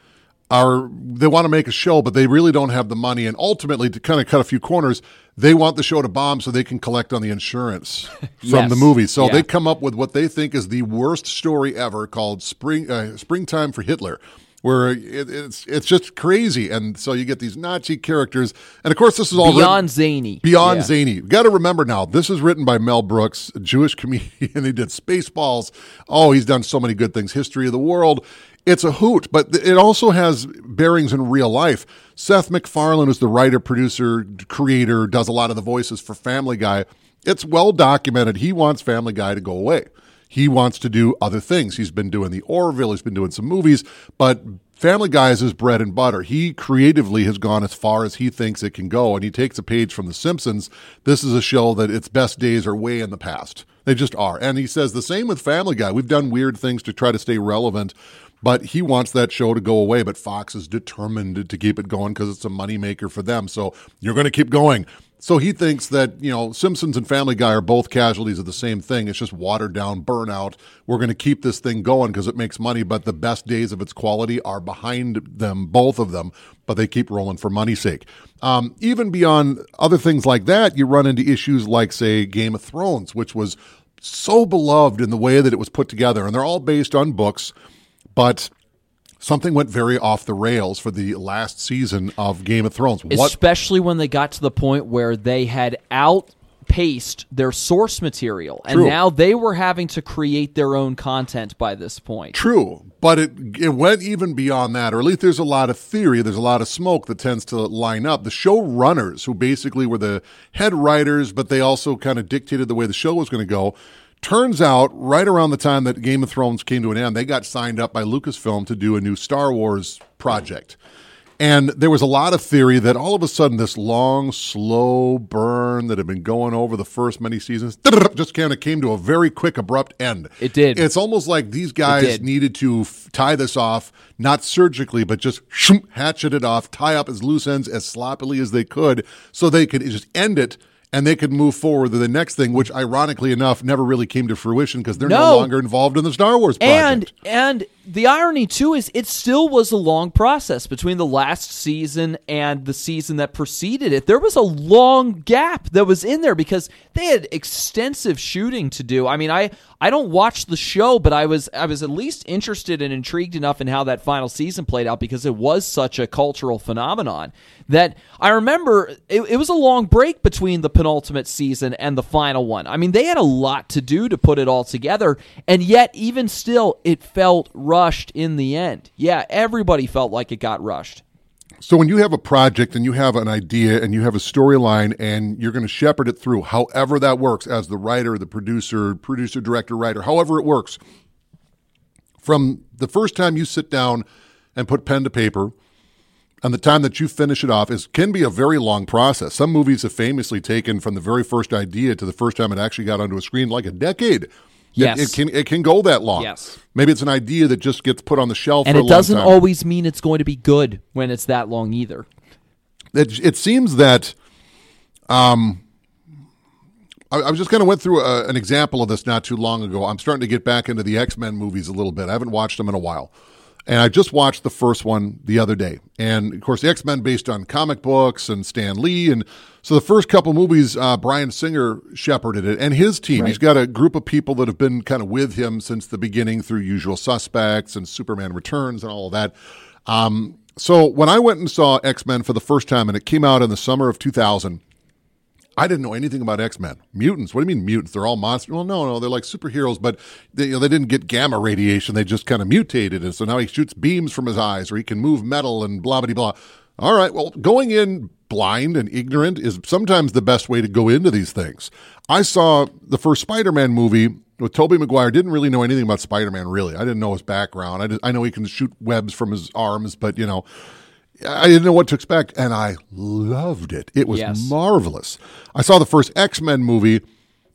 are they want to make a show, but they really don't have the money. And ultimately, to kind of cut a few corners, they want the show to bomb so they can collect on the insurance (laughs) from Yes. the movie. So Yeah. they come up with what they think is the worst story ever, called "Spring uh, Springtime for Hitler." Where it, it's it's just crazy, and so you get these Nazi characters, and of course this is all written- Beyond zany. Beyond Yeah. zany. Got to remember now, this is written by Mel Brooks, a Jewish (laughs) comedian. he did Spaceballs. Oh, he's done so many good things. History of the World. It's a hoot, but it also has bearings in real life. Seth MacFarlane is the writer, producer, creator, does a lot of the voices for Family Guy. It's well documented. He wants Family Guy to go away. He wants to do other things. He's been doing the Orville, he's been doing some movies, but Family Guy is his bread and butter. He creatively has gone as far as he thinks it can go, and he takes a page from The Simpsons. This is a show that its best days are way in the past. They just are. And he says the same with Family Guy. We've done weird things to try to stay relevant, but he wants that show to go away. But Fox is determined to keep it going because it's a moneymaker for them. So you're going to keep going. So he thinks that, you know, Simpsons and Family Guy are both casualties of the same thing. It's just watered down burnout. We're going to keep this thing going because it makes money, but the best days of its quality are behind them, both of them, but they keep rolling for money's sake. Um, even beyond other things like that, you run into issues like, say, Game of Thrones, which was so beloved in the way that it was put together. And they're all based on books, but something went very off the rails for the last season of Game of Thrones. What? Especially when they got to the point where they had outpaced their source material, and True. now they were having to create their own content by this point. True, but it it went even beyond that, or at least there's a lot of theory. There's a lot of smoke that tends to line up. The showrunners, who basically were the head writers, but they also kind of dictated the way the show was going to go. Turns out, right around the time that Game of Thrones came to an end, they got signed up by Lucasfilm to do a new Star Wars project. And there was a lot of theory that all of a sudden this long, slow burn that had been going over the first many seasons (laughs) just kind of came to a very quick, abrupt end. It did. It's almost like these guys needed to f- tie this off, not surgically, but just hatchet it off, tie up as loose ends as sloppily as they could so they could just end it and they could move forward to the next thing, which ironically enough never really came to fruition because they're no. No. longer involved in the Star Wars And project. and the irony too is it still was a long process between the last season and the season that preceded it. There was a long gap that was in there because they had extensive shooting to do. I mean, I I don't watch the show, but I was I was at least interested and intrigued enough in how that final season played out because it was such a cultural phenomenon that I remember it, it was a long break between the penultimate season and the final one. I mean, they had a lot to do to put it all together, and yet even still, it felt rushed in the end. Yeah, everybody felt like it got rushed. So when you have a project and you have an idea and you have a storyline and you're going to shepherd it through, however that works, as the writer, the producer, producer, director, writer, however it works, from the first time you sit down and put pen to paper and the time that you finish it off is can be a very long process. Some movies have famously taken from the very first idea to the first time it actually got onto a screen like a decade. It- Yes. it, can it can go that long. Yes. maybe it's an idea that just gets put on the shelf, And for a it doesn't time. always mean it's going to be good when it's that long either. it, it seems that um I, I was just kind of went through a, an example of this not too long ago. I'm starting to get back into the X Men movies a little bit. I haven't watched them in a while, and I just watched the first one the other day. And of course, the X Men based on comic books and Stan Lee, and so the first couple movies, uh, Bryan Singer shepherded it, and his team. He's got a group of people that have been kind of with him since the beginning through Usual Suspects and Superman Returns and all of that. Um, so when I went and saw X Men for the first time, and it came out in the summer of 2000, I didn't know anything about X Men. Mutants. What do you mean mutants? They're all monsters. Well, no, no, they're like superheroes, but they, you know, they didn't get gamma radiation. They just kind of mutated, and so now he shoots beams from his eyes, or he can move metal and blah blah blah. All right. Well, going in blind and ignorant is sometimes the best way to go into these things. I saw the first Spider-Man movie with Tobey Maguire. Didn't really know anything about Spider-Man. Really, I didn't know his background. I, I know he can shoot webs from his arms, but you know. I didn't know what to expect, and I loved it. It was Yes. marvelous. I saw the first X Men movie,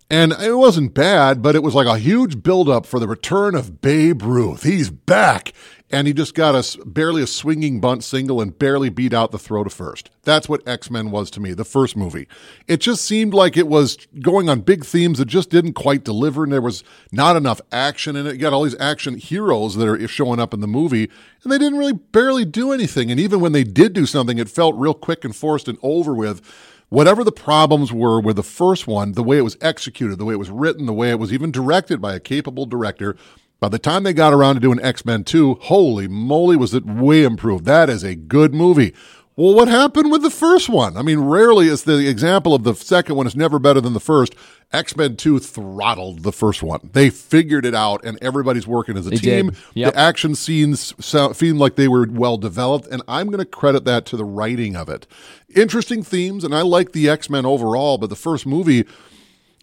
and it wasn't bad, but it was like a huge buildup for the return of Babe Ruth. He's back, and he just got a s- barely a swinging bunt single and barely beat out the throw to first. That's what X Men was to me, the first movie. It just seemed like it was going on big themes that just didn't quite deliver, and there was not enough action in it. You got all these action heroes that are showing up in the movie, and they didn't really barely do anything. And even when they did do something, it felt real quick and forced and over with. Whatever the problems were with the first one, the way it was executed, the way it was written, the way it was even directed by a capable director, by the time they got around to doing X Men 2, holy moly, was it way improved. That is a good movie. Well, what happened with the first one? I mean, rarely is the example of the second one is never better than the first. X Men 2 throttled the first one. They figured it out, and everybody's working as a They team. Yep. The action scenes sound, seemed like they were well developed, and I'm going to credit that to the writing of it. Interesting themes, and I like the X Men overall, but the first movie,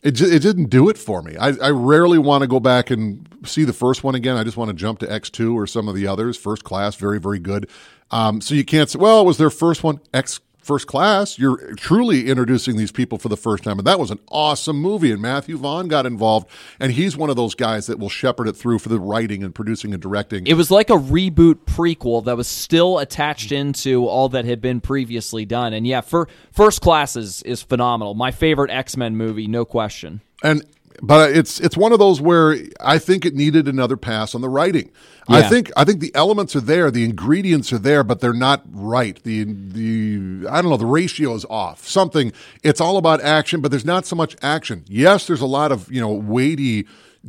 it, it didn't do it for me. I, I rarely want to go back and see the first one again. I just want to jump to X2 or some of the others. First class, very, very good. Um, so you can't say, well, it was their first one. X First Class, you're truly introducing these people for the first time. And that was an awesome movie. And Matthew Vaughn got involved. And he's one of those guys that will shepherd it through for the writing and producing and directing. It was like a reboot prequel that was still attached into all that had been previously done. And yeah, for First Class is, is phenomenal. My favorite X Men movie, no question. And but it's it's one of those where I think it needed another pass on the writing. I think I think the elements are there, the ingredients are there, but they're not right. The the I don't know, the ratio is off. Something it's all about action, but there's not so much action. Yes, there's a lot of, you know, weighty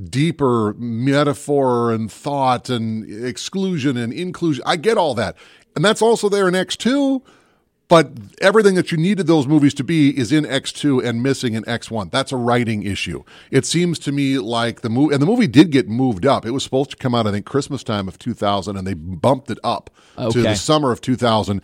deeper metaphor and thought and exclusion and inclusion. I get all that. And that's also there in X2. But everything that you needed those movies to be is in X2 and missing in X1. That's a writing issue. It seems to me like the movie, and the movie did get moved up. It was supposed to come out, I think, Christmas time of 2000, and they bumped it up to the summer of 2000.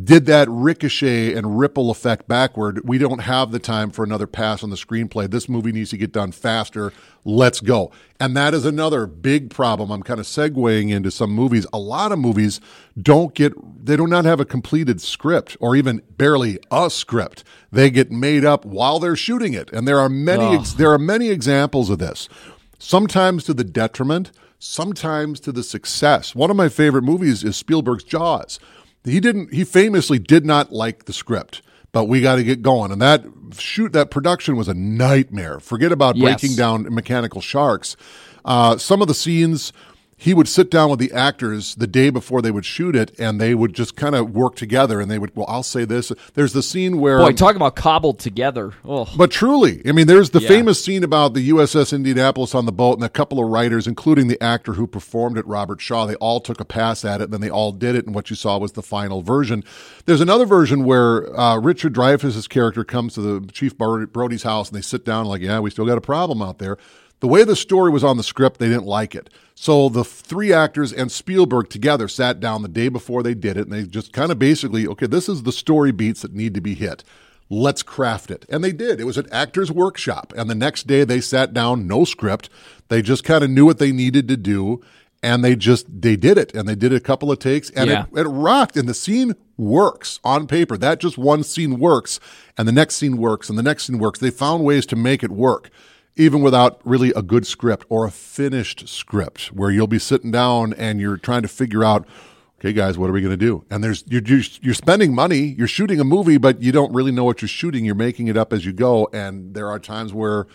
Did that ricochet and ripple effect backward? We don't have the time for another pass on the screenplay. This movie needs to get done faster. Let's go. And that is another big problem. I'm kind of segueing into some movies. A lot of movies don't get, they do not have a completed script or even barely a script. They get made up while they're shooting it. And there are many, ex- there are many examples of this. Sometimes to the detriment, sometimes to the success. One of my favorite movies is Spielberg's Jaws. He didn't, he famously did not like the script, but we got to get going. And that shoot, that production was a nightmare. Forget about Yes. breaking down mechanical sharks. Uh, some of the scenes, he would sit down with the actors the day before they would shoot it, and they would just kind of work together. And they would, well, I'll say this. There's the scene where Boy, talk about cobbled together. Oh, but truly, I mean, there's the Yeah. famous scene about the USS Indianapolis on the boat, and a couple of writers, including the actor who performed it, Robert Shaw, they all took a pass at it, and then they all did it, and what you saw was the final version. There's another version where uh, Richard Dreyfuss's character comes to the Chief Brody's house, and they sit down, like, yeah, we still got a problem out there. The way the story was on the script, they didn't like it. So the three actors and Spielberg together sat down the day before they did it, and they just kind of basically, okay, this is the story beats that need to be hit let's craft it. And they did. It was an actor's workshop. And the next day they sat down, no script. They just kind of knew what they needed to do. And they just, they did it. And they did a couple of takes and Yeah. it, it rocked. And the scene works on paper. That just one scene works. And the next scene works. And the next scene works. They found ways to make it work. Even without really a good script or a finished script, where you'll be sitting down and you're trying to figure out, okay guys what are we going to do? And there's you're, you're spending money you're shooting a movie but you don't really know what you're shooting. You're making it up as you go. And there are times where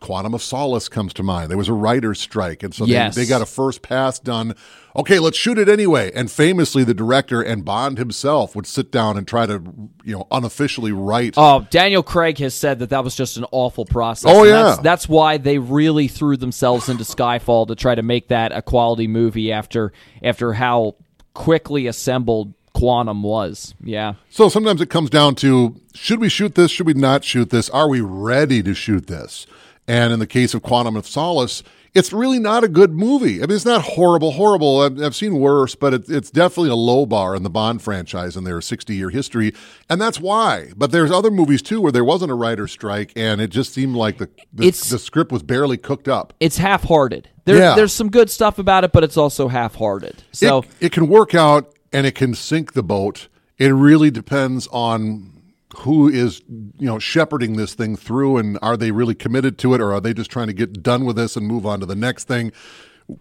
quantum of solace comes to mind there was a writer's strike and so Yes. they, they got a first pass done okay let's shoot it anyway and famously the director and bond himself would sit down and try to you know unofficially write Oh, Daniel Craig has said that that was just an awful process. Oh, yeah. that's, that's why they really threw themselves into Skyfall to try to make that a quality movie after after how quickly assembled Quantum was. Yeah, So sometimes it comes down to should we shoot this? Should we not shoot this? Are we ready to shoot this? And in the case of Quantum of Solace, it's really not a good movie. I mean, it's not horrible, horrible. I've, I've seen worse, but it, it's definitely a low bar in the Bond franchise in their 60 year history. And that's why. But there's other movies too where there wasn't a writer's strike and it just seemed like the, the, the script was barely cooked up. it's half-hearted. There, Yeah. There's some good stuff about it, but it's also half-hearted. So it, it can work out and it can sink the boat. It really depends on who is you know shepherding this thing through and are they really committed to it or are they just trying to get done with this and move on to the next thing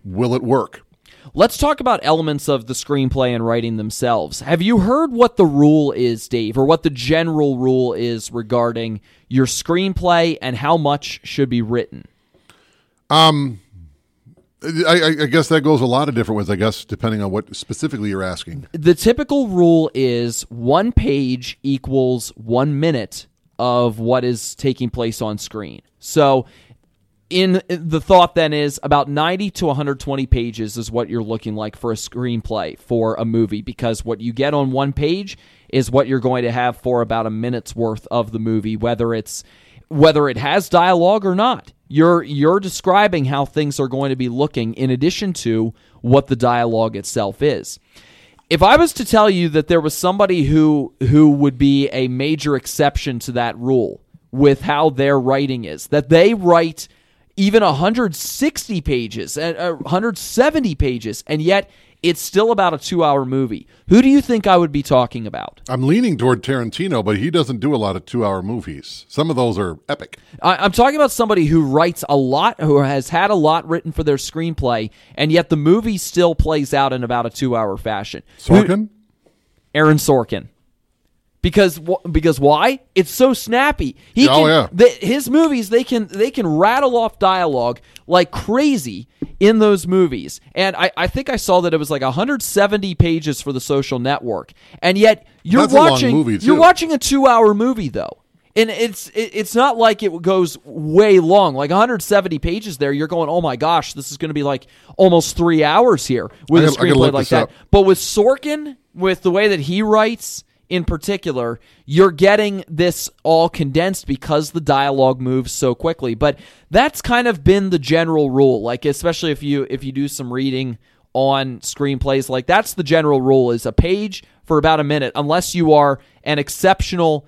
will it work Let's talk about elements of the screenplay and writing themselves. Have you heard what the rule is, Dave, or what the general rule is regarding your screenplay and how much should be written? I, I, I guess that goes a lot of different ways i guess depending on what specifically you're asking The typical rule is one page equals one minute of what is taking place on screen. So, in the thought then is about 90 to 120 pages is what you're looking like for a screenplay for a movie because what you get on one page is what you're going to have for about a minute's worth of the movie whether it's whether it has dialogue or not you're you're describing how things are going to be looking in addition to what the dialogue itself is. If I was to tell you that there was somebody who who would be a major exception to that rule with how their writing is, that they write even 160 pages and uh, 170 pages, and yet it's still about a two hour movie. Who do you think I would be talking about? I'm leaning toward Tarantino, but he doesn't do a lot of two hour movies. Some of those are epic. I, I'm talking about somebody who writes a lot, who has had a lot written for their screenplay, and yet the movie still plays out in about a two hour fashion. Who- Sorkin? Aaron Sorkin. Because because why? It's so snappy. He Oh, can, yeah. the, his movies they can they can rattle off dialogue like crazy in those movies. And I, I think I saw that it was like 170 pages for the social network. And yet you're That's watching you're watching a 2-hour movie though. And it's it's not like it goes way long. Like 170 pages there, you're going, "Oh my gosh, this is going to be like almost 3 hours here with I a gotta- I gotta screenplay like that." up. But with Sorkin, with the way that he writes in particular, you're getting this all condensed because the dialogue moves so quickly. But that's kind of been the general rule. Like especially if you if you do some reading on screenplays, like that's the general rule is a page for about a minute unless you are an exceptional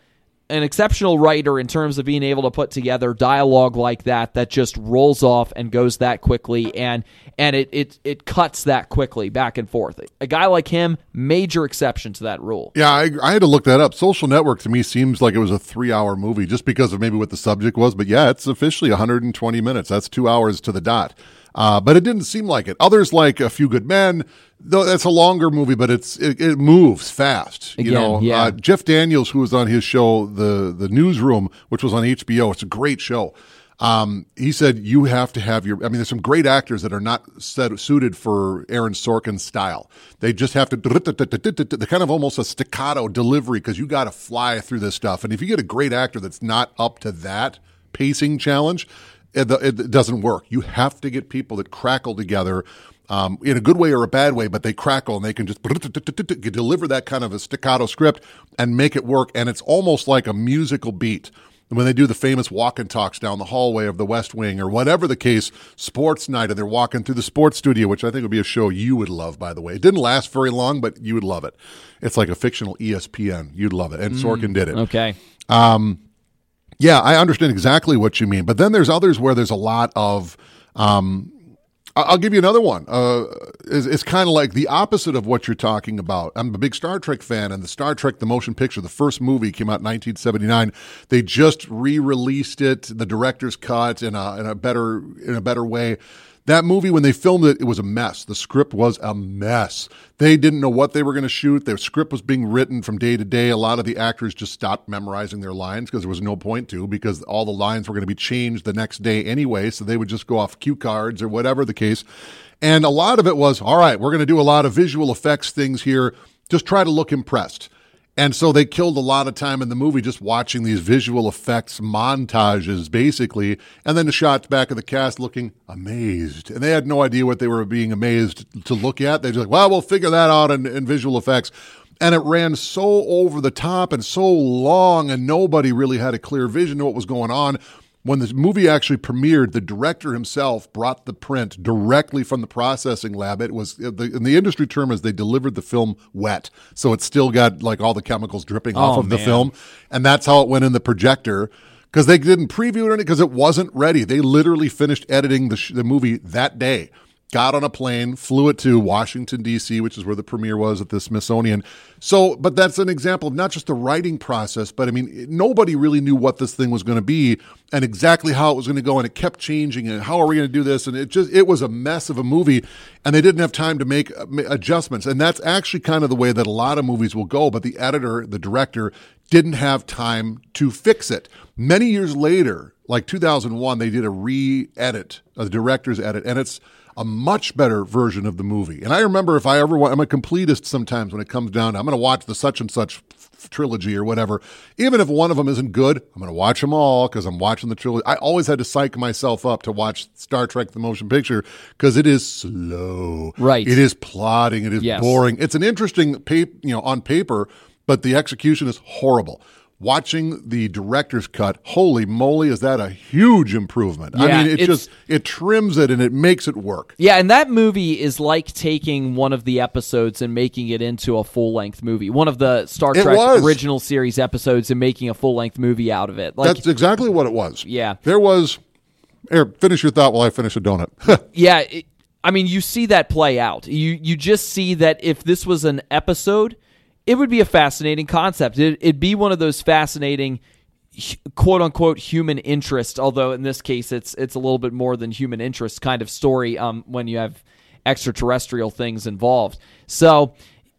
an exceptional writer in terms of being able to put together dialogue like that that just rolls off and goes that quickly and and it it it cuts that quickly back and forth. A guy like him, major exception to that rule. Yeah, I, I had to look that up. Social Network to me seems like it was a three hour movie just because of maybe what the subject was. But yeah, it's officially 120 minutes. That's two hours to the dot. Uh, but it didn't seem like it. Others like A Few Good Men, though that's a longer movie, but it's it, it moves fast. You know, yeah. uh, Jeff Daniels, who was on his show, the the Newsroom, which was on HBO. It's a great show. Um, he said you have to have your. I mean, there's some great actors that are not set, suited for Aaron Sorkin's style. They just have to. They're kind of almost a staccato delivery because you got to fly through this stuff. And if you get a great actor that's not up to that pacing challenge, it, it doesn't work. You have to get people that crackle together. Um, in a good way or a bad way, but they crackle and they can just (laughs) deliver that kind of a staccato script and make it work. And it's almost like a musical beat when they do the famous walk and talks down the hallway of the West Wing or whatever the case, sports night, and they're walking through the sports studio, which I think would be a show you would love, by the way. It didn't last very long, but you would love it. It's like a fictional ESPN. You'd love it. And Sorkin did it. Okay. Yeah, I understand exactly what you mean. But then there's others where there's a lot of. Um, I'll give you another one. Uh, it's, it's kind of like the opposite of what you're talking about. I'm a big Star Trek fan, and the Star Trek the motion picture, the first movie came out in 1979. They just re-released it, the director's cut, in a in a better in a better way. That movie, when they filmed it, it was a mess. The script was a mess. They didn't know what they were going to shoot. Their script was being written from day to day. A lot of the actors just stopped memorizing their lines because there was no point to, because all the lines were going to be changed the next day anyway. So they would just go off cue cards or whatever the case. And a lot of it was, all right, we're going to do a lot of visual effects things here. Just try to look impressed. And so they killed a lot of time in the movie just watching these visual effects montages, basically, and then the shots back of the cast looking amazed. And they had no idea what they were being amazed to look at. They're just like, well, we'll figure that out in, in visual effects. And it ran so over the top and so long, and nobody really had a clear vision of what was going on. When the movie actually premiered, the director himself brought the print directly from the processing lab. It was the, and the industry term is they delivered the film wet, so it still got like all the chemicals dripping oh, off Oh, of the film, and that's how it went in the projector because they didn't preview it because it wasn't ready. They literally finished editing the, sh- the movie that day. Got on a plane, flew it to Washington D.C., which is where the premiere was at the Smithsonian. So, but that's an example of not just the writing process, but I mean, nobody really knew what this thing was going to be and exactly how it was going to go, and it kept changing. And how are we going to do this? And it just it was a mess of a movie, and they didn't have time to make uh, adjustments. And that's actually kind of the way that a lot of movies will go. But the editor, the director, didn't have time to fix it. Many years later, like 2001, they did a re-edit, a director's edit, and it's a much better version of the movie. And I remember if I ever want, I'm a completist sometimes when it comes down to I'm going to watch the such and such f- trilogy or whatever. Even if one of them isn't good, I'm going to watch them all because I'm watching the trilogy. I always had to psych myself up to watch Star Trek the motion picture because it is slow. Right. It is plotting. It is Yes. boring. It's an interesting paper, you know, on paper, but the execution is horrible. Watching the director's cut, holy moly, is that a huge improvement? I mean, it just it trims it and it makes it work. Yeah, and that movie is like taking one of the episodes and making it into a full length movie. One of the Star It Trek was. original series episodes and making a full length movie out of it. Like That's exactly what it was. Yeah. There was Here, finish your thought while I finish a donut. (laughs) yeah, it, I mean, you see that play out. You you just see that if this was an episode, it would be a fascinating concept. It, it'd be one of those fascinating quote unquote human interest although in this case it's it's a little bit more than human interest kind of story um, when you have extraterrestrial things involved so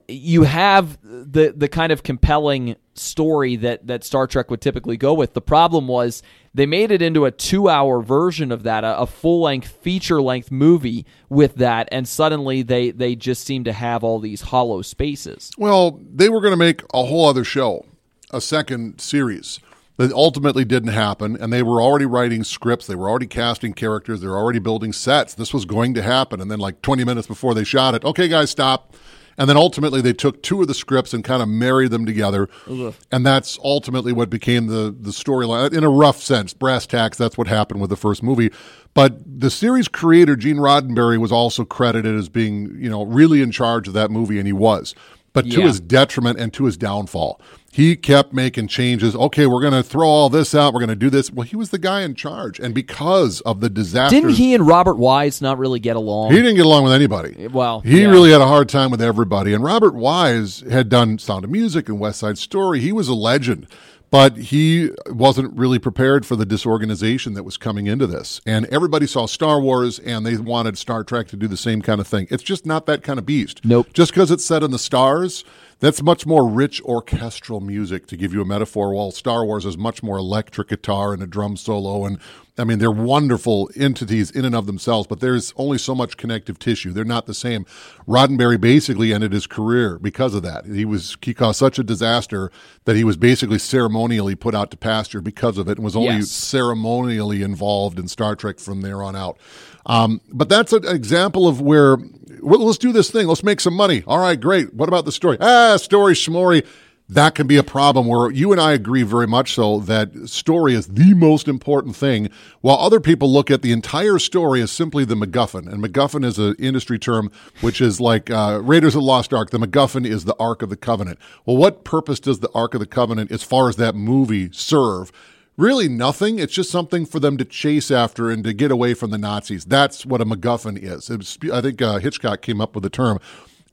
you have the the kind of compelling story that that Star Trek would typically go with. The problem was they made it into a two hour version of that, a, a full length feature length movie with that, and suddenly they they just seem to have all these hollow spaces. Well, they were going to make a whole other show, a second series. That ultimately didn't happen, and they were already writing scripts. They were already casting characters. They were already building sets. This was going to happen, and then, like 20 minutes before they shot it, okay, guys, stop and then ultimately, they took two of the scripts and kind of married them together. Ugh. And that's ultimately what became the, the storyline. Uh, in a rough sense, brass tacks, that's what happened with the first movie. But the series creator, Gene Roddenberry, was also credited as being, you know, really in charge of that movie, and he was but yeah. to his detriment and to his downfall. He kept making changes. Okay, we're going to throw all this out. We're going to do this. Well, he was the guy in charge, and because of the disaster, didn't he and Robert Wise not really get along? He didn't get along with anybody. Well, he yeah. really had a hard time with everybody. And Robert Wise had done Sound of Music and West Side Story. He was a legend but he wasn't really prepared for the disorganization that was coming into this. And everybody saw Star Wars and they wanted Star Trek to do the same kind of thing. It's just not that kind of beast. Nope. Just because it's set in the stars, that's much more rich orchestral music, to give you a metaphor, while Star Wars is much more electric guitar and a drum solo and I mean, they're wonderful entities in and of themselves, but there's only so much connective tissue. They're not the same. Roddenberry basically ended his career because of that. He was he caused such a disaster that he was basically ceremonially put out to pasture because of it, and was only yes. ceremonially involved in Star Trek from there on out. Um, but that's an example of where well, let's do this thing. Let's make some money. All right, great. What about the story? Ah, story schmory that can be a problem where you and I agree very much so that story is the most important thing, while other people look at the entire story as simply the MacGuffin. And MacGuffin is an industry term which is like uh, Raiders of the Lost Ark. The MacGuffin is the Ark of the Covenant. Well, what purpose does the Ark of the Covenant, as far as that movie, serve? Really, nothing. It's just something for them to chase after and to get away from the Nazis. That's what a MacGuffin is. I think uh, Hitchcock came up with the term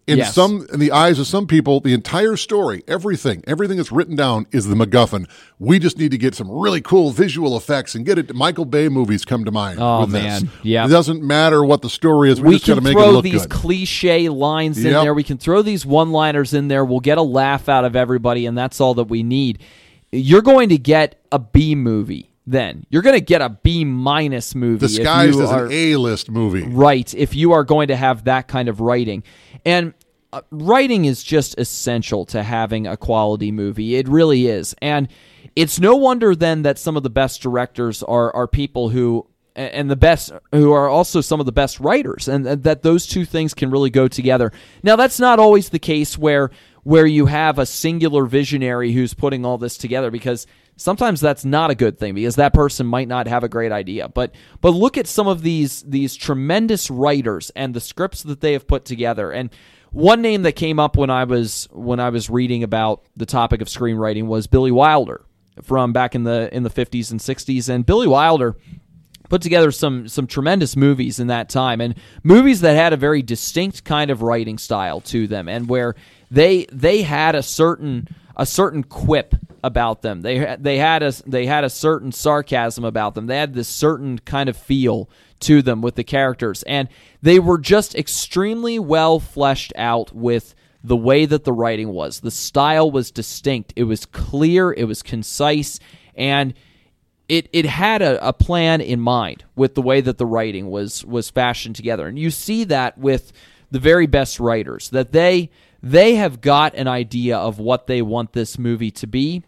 in yes. some in the eyes of some people the entire story everything everything that's written down is the macguffin. We just need to get some really cool visual effects and get it michael bay movies come to mind oh man. Yeah it doesn't matter what the story is we, we just got to make it look these good. cliche lines in there. We can throw these one liners in there. We'll get a laugh out of everybody and that's all that we need. You're going to get a b movie then you're going to get a B minus movie. Disguised as are, an A list movie, right? If you are going to have that kind of writing, and uh, writing is just essential to having a quality movie. It really is. And it's no wonder then that some of the best directors are are people who and the best who are also some of the best writers and that those two things can really go together. Now that's not always the case where where you have a singular visionary who's putting all this together because sometimes that's not a good thing because that person might not have a great idea. But but look at some of these these tremendous writers and the scripts that they have put together and one name that came up when I was when I was reading about the topic of screenwriting was Billy Wilder from back in the in the 50s and 60s and Billy Wilder put together some some tremendous movies in that time and movies that had a very distinct kind of writing style to them and where they they had a certain a certain quip about them. They they had a they had a certain sarcasm about them. They had this certain kind of feel to them with the characters. And they were just extremely well fleshed out with the way that the writing was. The style was distinct, it was clear, it was concise, and it, it had a, a plan in mind with the way that the writing was was fashioned together. And you see that with the very best writers, that they they have got an idea of what they want this movie to be.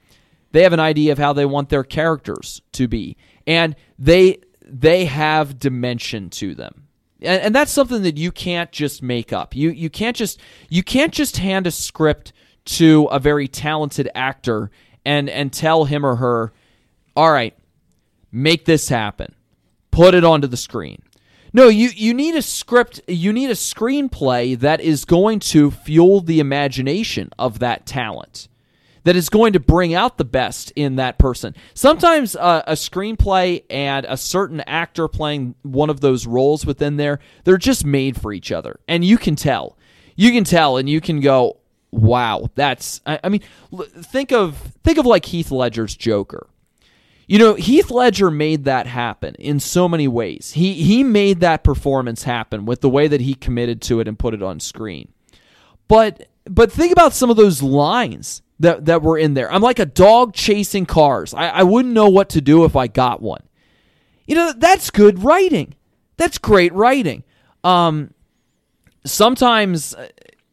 They have an idea of how they want their characters to be. And they they have dimension to them. And, and that's something that you can't just make up. You you can't just you can't just hand a script to a very talented actor and and tell him or her, "All right, make this happen. Put it onto the screen." No, you, you need a script, you need a screenplay that is going to fuel the imagination of that talent. that is going to bring out the best in that person. Sometimes uh, a screenplay and a certain actor playing one of those roles within there, they're just made for each other. And you can tell. You can tell and you can go, "Wow, that's I, I mean, think of think of like Heath Ledger's Joker. You know, Heath Ledger made that happen in so many ways. He he made that performance happen with the way that he committed to it and put it on screen. But but think about some of those lines that, that were in there. I'm like a dog chasing cars. I, I wouldn't know what to do if I got one. You know, that's good writing. That's great writing. Um, sometimes, uh,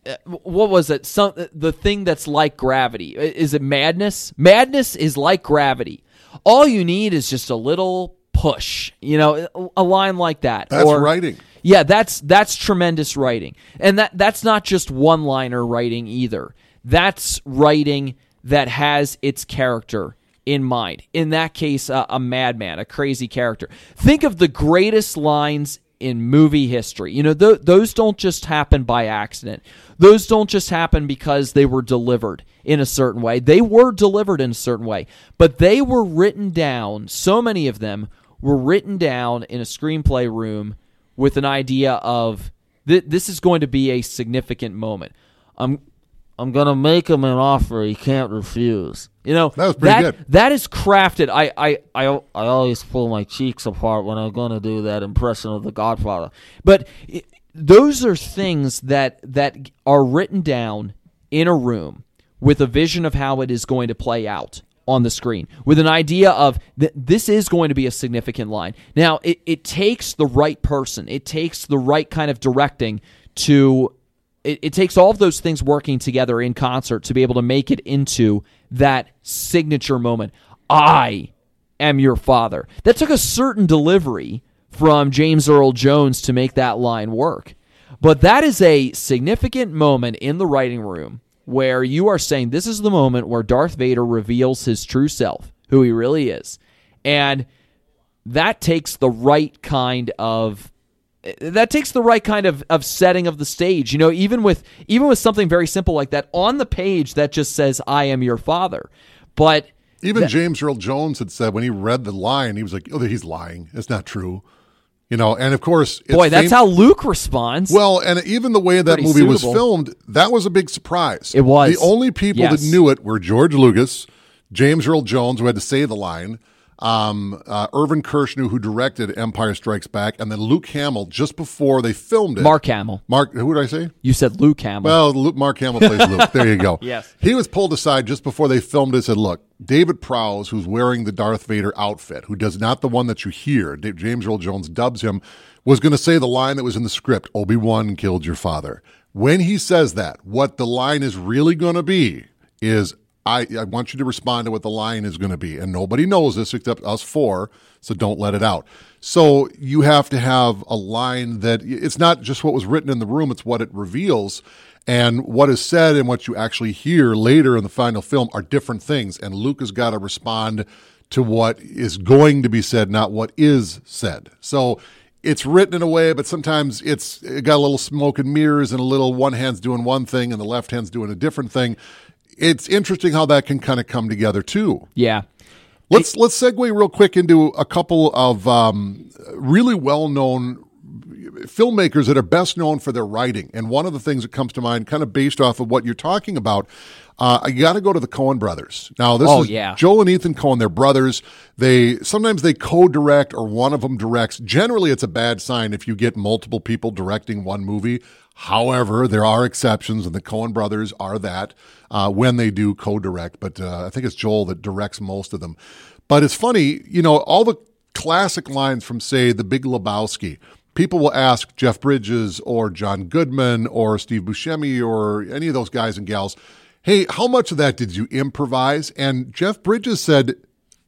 uh what was it? Some the thing that's like gravity. Is it madness? Madness is like gravity. All you need is just a little push. You know, a line like that. That's or, writing. Yeah, that's that's tremendous writing, and that that's not just one liner writing either. That's writing that has its character in mind. In that case, uh, a madman, a crazy character. Think of the greatest lines in movie history. You know, th- those don't just happen by accident. Those don't just happen because they were delivered in a certain way. They were delivered in a certain way, but they were written down. So many of them were written down in a screenplay room with an idea of th- this is going to be a significant moment. I'm I'm gonna make him an offer he can't refuse. You know that was pretty that, good. That is crafted. I, I I I always pull my cheeks apart when I'm gonna do that impression of the Godfather. But it, those are things that that are written down in a room with a vision of how it is going to play out on the screen with an idea of that this is going to be a significant line. Now, it, it takes the right person, it takes the right kind of directing to it, it, takes all of those things working together in concert to be able to make it into that signature moment. I am your father. That took a certain delivery from James Earl Jones to make that line work. But that is a significant moment in the writing room where you are saying this is the moment where Darth Vader reveals his true self, who he really is. And that takes the right kind of that takes the right kind of, of setting of the stage. You know, even with even with something very simple like that on the page that just says "I am your father," but even that, James Earl Jones had said when he read the line, he was like, "Oh, he's lying. It's not true." You know, and of course, boy, that's fam- how Luke responds. Well, and even the way that Pretty movie suitable. was filmed, that was a big surprise. It was. The only people Yes. that knew it were George Lucas, James Earl Jones, who had to say the line, um, uh, Irvin Kershner, who directed Empire Strikes Back, and then Luke Hamill just before they filmed it. Mark Hamill. Mark, who did I say? You said Luke Hamill. Well, Luke, Mark Hamill plays Luke. (laughs) There you go. Yes. He was pulled aside just before they filmed it and said, Look, David Prowse, who's wearing the Darth Vader outfit, who does not the one that you hear, Dave, James Earl Jones dubs him, was going to say the line that was in the script Obi Wan killed your father. When he says that, what the line is really going to be is I, I want you to respond to what the line is going to be. And nobody knows this except us four, so don't let it out. So you have to have a line that it's not just what was written in the room, it's what it reveals. And what is said and what you actually hear later in the final film are different things. And Luke has got to respond to what is going to be said, not what is said. So it's written in a way, but sometimes it's it got a little smoke and mirrors and a little one hand's doing one thing and the left hand's doing a different thing. It's interesting how that can kind of come together too. yeah. Let's let's segue real quick into a couple of um, really well known filmmakers that are best known for their writing. And one of the things that comes to mind, kind of based off of what you're talking about, uh, I got to go to the Coen brothers. Now, this Oh, is yeah. Joel and Ethan Coen. They're brothers. They sometimes they co-direct or one of them directs. Generally, it's a bad sign if you get multiple people directing one movie. However, there are exceptions, and the Coen brothers are that uh, when they do co-direct. But uh, I think it's Joel that directs most of them. But it's funny, you know, all the classic lines from, say, The Big Lebowski. People will ask Jeff Bridges or John Goodman or Steve Buscemi or any of those guys and gals, hey, how much of that did you improvise? And Jeff Bridges said,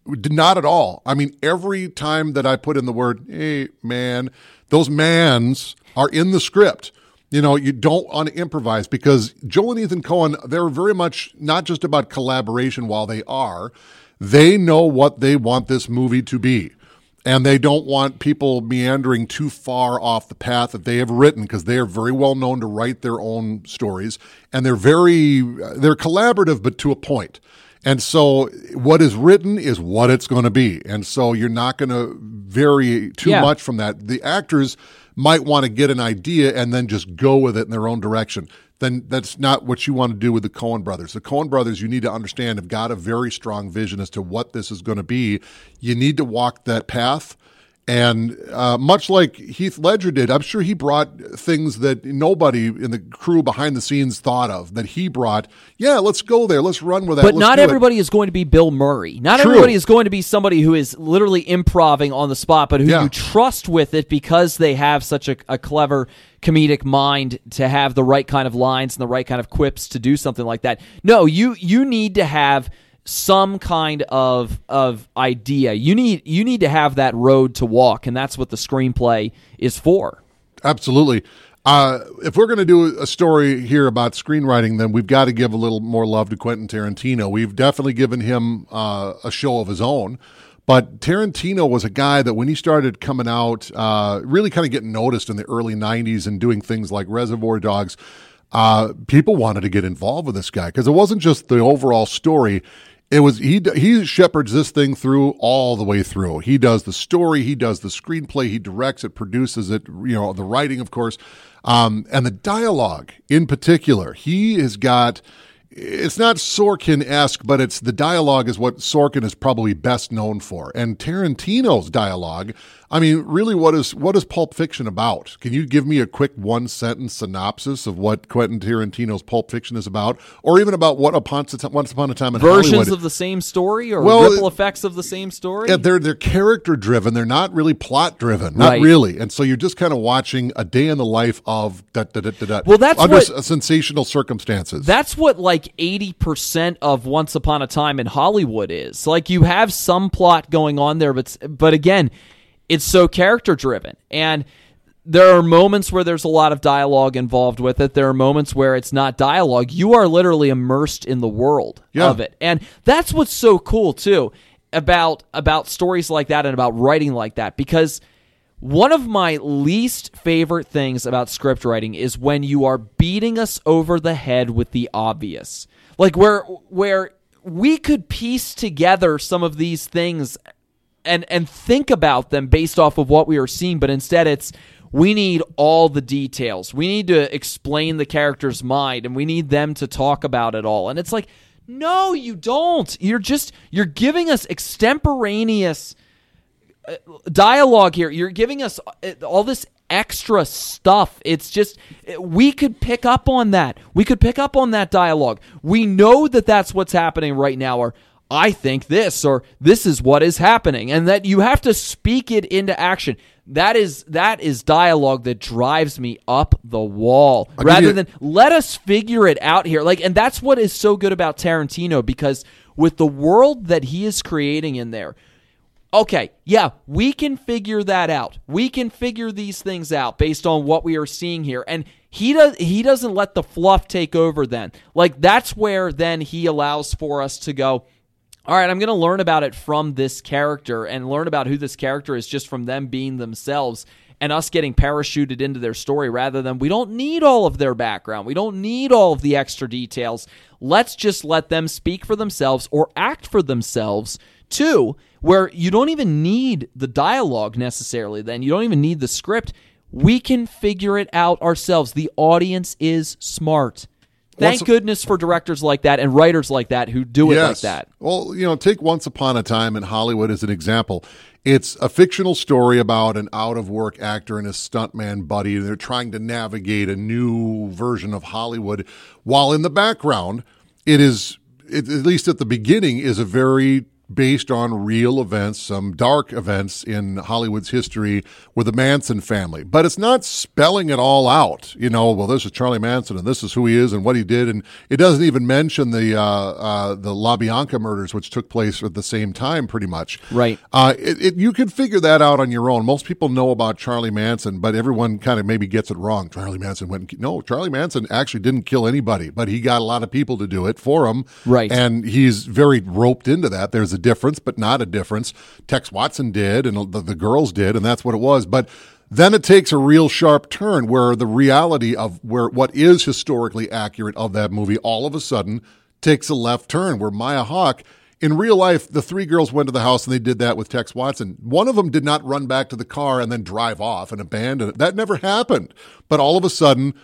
not at all. I mean, every time that I put in the word, hey, man, those mans are in the script. You know, you don't want to improvise because Joel and Ethan Coen, they're very much not just about collaboration while they are, they know what they want this movie to be. and they don't want people meandering too far off the path that they have written because they are very well known to write their own stories. And they're very they're collaborative but to a point. And so what is written is what it's going to be. And so you're not going to vary too Yeah. much from that. The actors might want to get an idea and then just go with it in their own direction then that's not what you want to do with the Coen brothers. The Coen brothers, you need to understand, have got a very strong vision as to what this is going to be. You need to walk that path. And uh, much like Heath Ledger did, I'm sure he brought things that nobody in the crew behind the scenes thought of. That he brought, yeah, let's go there, let's run with that. But let's not everybody is going to be Bill Murray. Not True. everybody is going to be somebody who is literally improving on the spot, but who Yeah. you trust with it because they have such a, a clever comedic mind to have the right kind of lines and the right kind of quips to do something like that. No, you you need to have some kind of of idea. You need you need to have that road to walk, and that's what the screenplay is for. Absolutely. Uh, if we're going to do a story here about screenwriting, then we've got to give a little more love to Quentin Tarantino. We've definitely given him uh, a show of his own. But Tarantino was a guy that when he started coming out, uh, really kind of getting noticed in the early 90s and doing things like Reservoir Dogs, uh, people wanted to get involved with this guy because it wasn't just the overall story. It was he he shepherds this thing through all the way through. He does the story, he does the screenplay, he directs it, produces it, you know, the writing, of course, um, and the dialogue in particular. He has got. It's not Sorkin esque, but it's the dialogue is what Sorkin is probably best known for. And Tarantino's dialogue, I mean, really, what is what is Pulp Fiction about? Can you give me a quick one sentence synopsis of what Quentin Tarantino's Pulp Fiction is about, or even about what upon, Once Upon a Time in Hollywood? Versions Hollywood? of the same story or Well, ripple effects of the same story. Yeah, they're they're character driven. They're not really plot driven. Not Right. really. And so you're just kind of watching a day in the life of da da da da da. Well, that's under what- sensational circumstances. That's what like 80% of Once Upon a Time in Hollywood is. Like you have some plot going on there but but again, it's so character driven. And there are moments where there's a lot of dialogue involved with it. There are moments where it's not dialogue. You are literally immersed in the world Yeah. of it. And that's what's so cool too about about stories like that and about writing like that because one of my least favorite things about script writing is when you are beating us over the head with the obvious. Like where where we could piece together some of these things and and think about them based off of what we are seeing, but instead it's we need all the details. We need to explain the character's mind and we need them to talk about it all. And it's like, no, you don't. You're just you're giving us extemporaneous dialogue here. You're giving us uh, all this extra stuff. It's just we could pick up on that. We could pick up on that dialogue. We know that that's what's happening right now or I think this or this is what is happening and that you have to speak it into action. That is that is dialogue that drives me up the wall give rather than let us figure it out here. Like and that's what is so good about Tarantino because with the world that he is creating in there, okay, yeah, we can figure that out. We can figure these things out based on what we are seeing here. And he does he doesn't let the fluff take over then. Like that's where then he allows for us to go, all right, I'm going to learn about it from this character and learn about who this character is just from them being themselves and us getting parachuted into their story rather than we don't need all of their background. We don't need all of the extra details. Let's just let them speak for themselves or act for themselves too, where you don't even need the dialogue necessarily, then. You don't even need the script. We can figure it out ourselves. The audience is smart. Thank Once- goodness for directors like that and writers like that who do it like that. Well, you know, take Once Upon a Time in Hollywood as an example. It's a fictional story about an out of work actor and his stuntman buddy. And they're trying to navigate a new version of Hollywood, while in the background, it is, it, at least at the beginning, is a very based on real events, some dark events in Hollywood's history with the Manson family. But it's not spelling it all out. You know, well, this is Charlie Manson and this is who he is and what he did, and it doesn't even mention the uh, uh, the LaBianca murders, which took place at the same time, pretty much. Right. Uh, it, it, you can figure that out on your own. Most people know about Charlie Manson, but everyone kind of maybe gets it wrong. Charlie Manson went. And, no, Charlie Manson actually didn't kill anybody, but he got a lot of people to do it for him. Right. And he's very roped into that. There's a difference, but not a difference. Tex Watson did, and the, the girls did, and that's what it was. But then it takes a real sharp turn where the reality of where what is historically accurate of that movie all of a sudden takes a left turn where Maya Hawke in real life, the three girls went to the house and they did that with Tex Watson. One of them did not run back to the car and then drive off and abandon it. That never happened. But all of a sudden,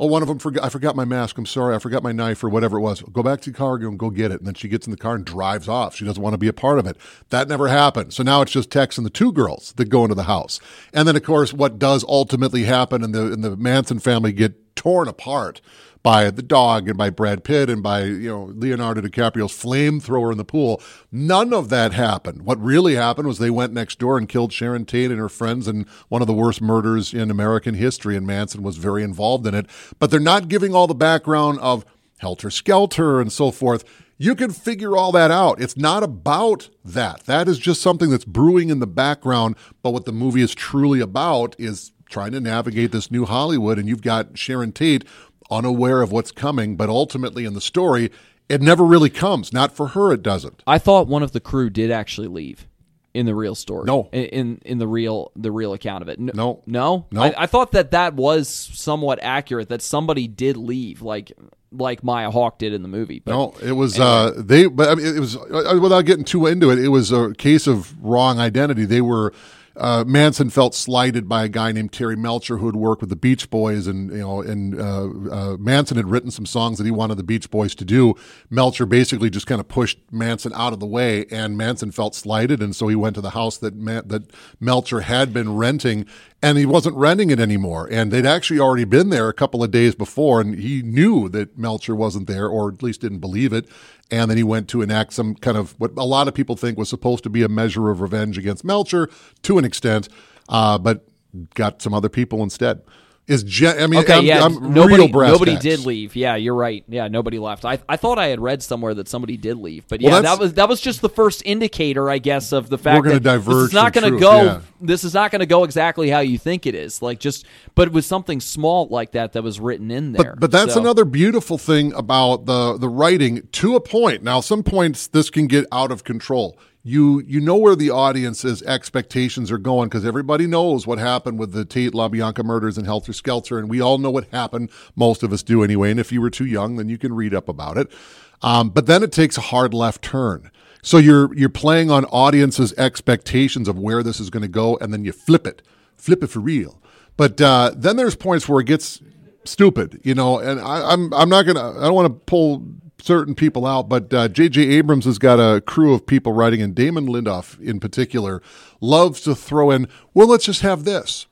oh, one of them forgot. I forgot my mask. I'm sorry. I forgot my knife or whatever it was. Go back to the car and go get it. And then she gets in the car and drives off. She doesn't want to be a part of it. That never happened. So now it's just Tex and the two girls that go into the house. And then, of course, what does ultimately happen and the, and the Manson family get torn apart by the dog and by Brad Pitt and by you know Leonardo DiCaprio's flamethrower in the pool. None of that happened. What really happened was they went next door and killed Sharon Tate and her friends in one of the worst murders in American history, and Manson was very involved in it. But they're not giving all the background of Helter Skelter and so forth. You can figure all that out. It's not about that. That is just something that's brewing in the background. But what the movie is truly about is trying to navigate this new Hollywood. And you've got Sharon Tate unaware of what's coming, but ultimately in the story, it never really comes. Not for her, it doesn't. I thought one of the crew did actually leave in the real story. No, in in, the real the real account of it. No, no, no. no. I, I, thought that that was somewhat accurate. That somebody did leave, like like Maya Hawke did in the movie. But no, it was anyway. uh, they. But I mean, it was uh, without getting too into it. It was a case of wrong identity. They were uh, Manson felt slighted by a guy named Terry Melcher who had worked with the Beach Boys, and you know, and uh, uh, Manson had written some songs that he wanted the Beach Boys to do. Melcher basically just kind of pushed Manson out of the way, and Manson felt slighted, and so he went to the house that Man- that Melcher had been renting, and he wasn't renting it anymore. And they'd actually already been there a couple of days before, and he knew that Melcher wasn't there, or at least didn't believe it and then he went to enact some kind of what a lot of people think was supposed to be a measure of revenge against Melcher to an extent, uh, but got some other people instead. Is I mean, okay, I'm, yeah, I'm nobody, nobody tacks. did leave. Yeah, you're right. Yeah, nobody left. I, I thought I had read somewhere that somebody did leave, but yeah, well, that was that was just the first indicator, I guess, of the fact we're that diverge this is not going to go. Yeah. This is not going to go exactly how you think it is. Like just, but it was something small like that that was written in there. But, but that's so. another beautiful thing about the the writing to a point. Now, some points this can get out of control you you know where the audience's expectations are going because everybody knows what happened with the Tate LaBianca murders and Helter Skelter, and we all know what happened. Most of us do anyway. And if you were too young, then you can read up about it. Um, but then it takes a hard left turn. So you're you're playing on audience's expectations of where this is going to go, and then you flip it, flip it for real. But uh, then there's points where it gets stupid, you know. And I, I'm I'm not gonna I don't want to pull certain people out, but J.J. Uh, Abrams has got a crew of people writing, and Damon Lindelof in particular loves to throw in, well, let's just have this.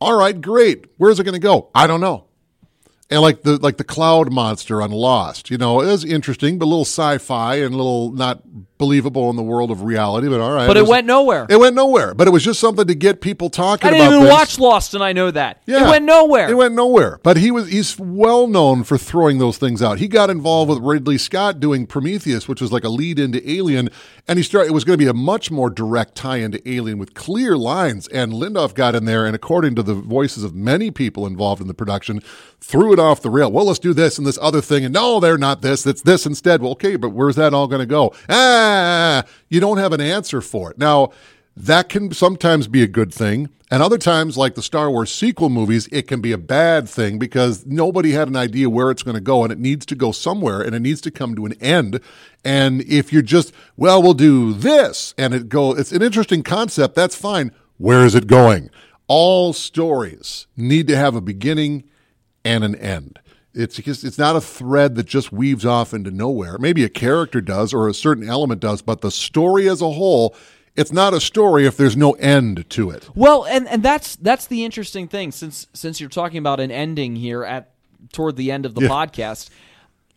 All right, great. Where's it going to go? I don't know and like the like the cloud monster on Lost. You know, it was interesting, but a little sci-fi and a little not believable in the world of reality. But all right, but it, was, went nowhere. It went nowhere. But it was just something to get people talking. I didn't about even this. watch Lost, and I know that. Yeah, it went nowhere. It went nowhere. But he was he's well known for throwing those things out. He got involved with Ridley Scott doing Prometheus, which was like a lead into Alien, and he started. It was going to be a much more direct tie into Alien with clear lines. And Lindelof got in there, and according to the voices of many people involved in the production, threw it off the rail. Well, let's do this and this other thing. And no, they're not this. It's this instead. Well, okay, but where's that all going to go? Ah, you don't have an answer for it. Now, that can sometimes be a good thing. And other times, like the Star Wars sequel movies, it can be a bad thing because nobody had an idea where it's going to go and it needs to go somewhere and it needs to come to an end. And if you're just, well, we'll do this and it go, it's an interesting concept. That's fine. Where is it going? All stories need to have a beginning and an end. It's just, it's not a thread that just weaves off into nowhere. Maybe a character does or a certain element does, but the story as a whole, it's not a story if there's no end to it. Well, and and that's that's the interesting thing since since you're talking about an ending here at toward the end of the Yeah. podcast.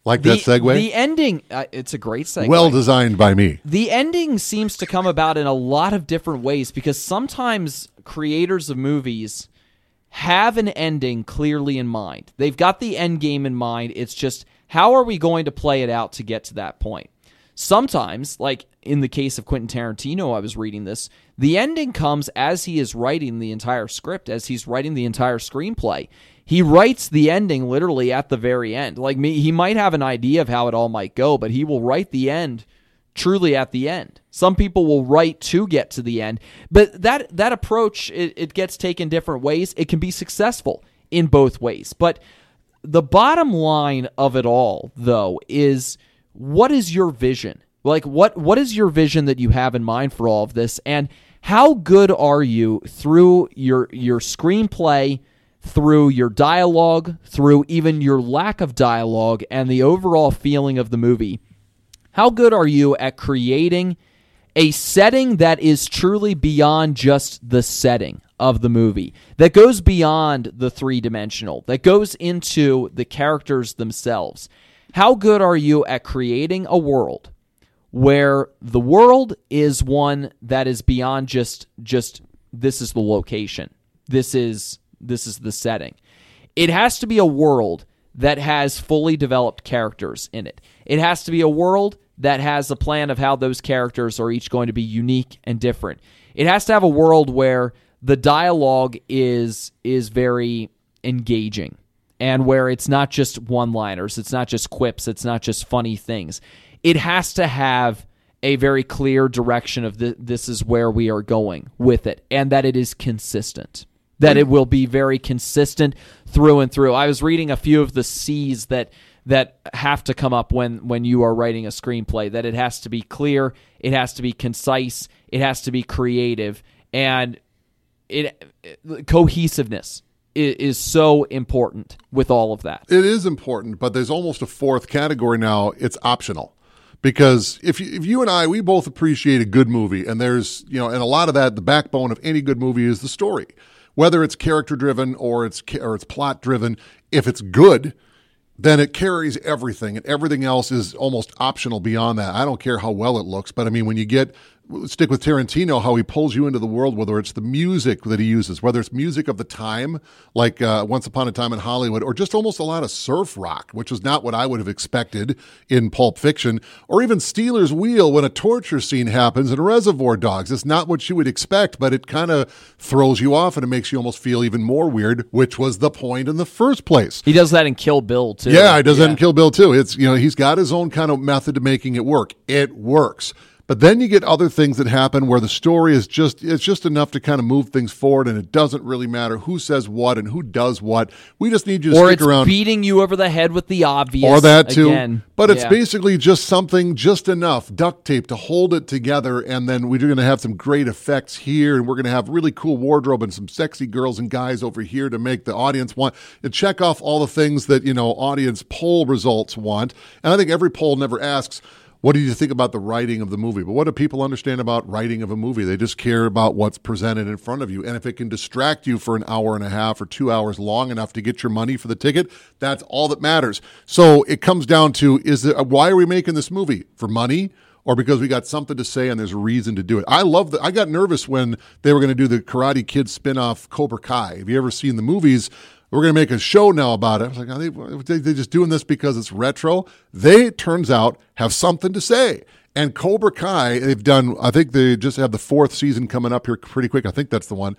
Like The, that segue? The ending, uh, it's a great segue. well designed by me. the ending seems to come about in a lot of different ways because sometimes creators of movies have an ending clearly in mind. They've got the end game in mind. It's just how are we going to play it out to get to that point? Sometimes, like in the case of Quentin Tarantino, I was reading this, the ending comes as he is writing the entire script, as he's writing the entire screenplay. He writes the ending literally at the very end. Like me, he might have an idea of how it all might go, but he will write the end truly at the end. Some people will write to get to the end, but that that approach it, it gets taken different ways. It can be successful in both ways, but the bottom line of it all, though, is what is your vision? Like what what is your vision that you have in mind for all of this, and how good are you through your your screenplay? through your dialogue, through even your lack of dialogue, and the overall feeling of the movie. How good are you at creating a setting that is truly beyond just the setting of the movie, that goes beyond the three dimensional, that goes into the characters themselves? How good are you at creating a world where the world is one that is beyond just just this is the location. This is this is the setting. It has to be a world that has fully developed characters in it. It has to be a world that has a plan of how those characters are each going to be unique and different. It has to have a world where the dialogue is is very engaging and where it's not just one-liners, it's not just quips, it's not just funny things. It has to have a very clear direction of the, this is where we are going with it and that it is consistent that it will be very consistent through and through. I was reading a few of the C's that that have to come up when when you are writing a screenplay that it has to be clear, it has to be concise, it has to be creative and it, it cohesiveness is, is so important with all of that. It is important, but there's almost a fourth category now. It's optional because if you, if you and I we both appreciate a good movie and there's you know and a lot of that the backbone of any good movie is the story whether it's character driven or it's or it's plot driven if it's good then it carries everything and everything else is almost optional beyond that. I don't care how well it looks but i mean when you get stick with Tarantino, how he pulls you into the world, whether it's the music that he uses, whether it's music of the time, like uh, Once Upon a Time in Hollywood, or just almost a lot of surf rock, which is not what I would have expected in Pulp Fiction, or even Stealers Wheel when a torture scene happens in Reservoir Dogs. It's not what you would expect, but it kind of throws you off and it makes you almost feel even more weird, which was the point in the first place. He does that in Kill Bill too. Yeah, he does yeah. that in Kill Bill too. It's you know he's got his own kind of method to making it work. It works. But then you get other things that happen where the story is just it's just enough to kind of move things forward, and it doesn't really matter who says what and who does what. We just need you to or stick around. beating you over the head with the obvious, or that too. Again. But it's yeah. basically just something, just enough duct tape to hold it together, and then we're going to have some great effects here, and we're going to have really cool wardrobe and some sexy girls and guys over here to make the audience want to check off all the things that you know audience poll results want. And I think every poll never asks what do you think about the writing of the movie? But what do people understand about writing of a movie? They just care about what's presented in front of you. And if it can distract you for an hour and a half or two hours long enough to get your money for the ticket, that's all that matters. So it comes down to is it, why are we making this movie? For money? Or because we got something to say and there's a reason to do it. I love that. I got nervous when they were going to do the Karate Kid spin off Cobra Kai. Have you ever seen the movies? We're going to make a show now about it. I was like, are they, they just doing this because it's retro? They, turns out, have something to say. And Cobra Kai, they've done, I think they just have the fourth season coming up here pretty quick. I think that's the one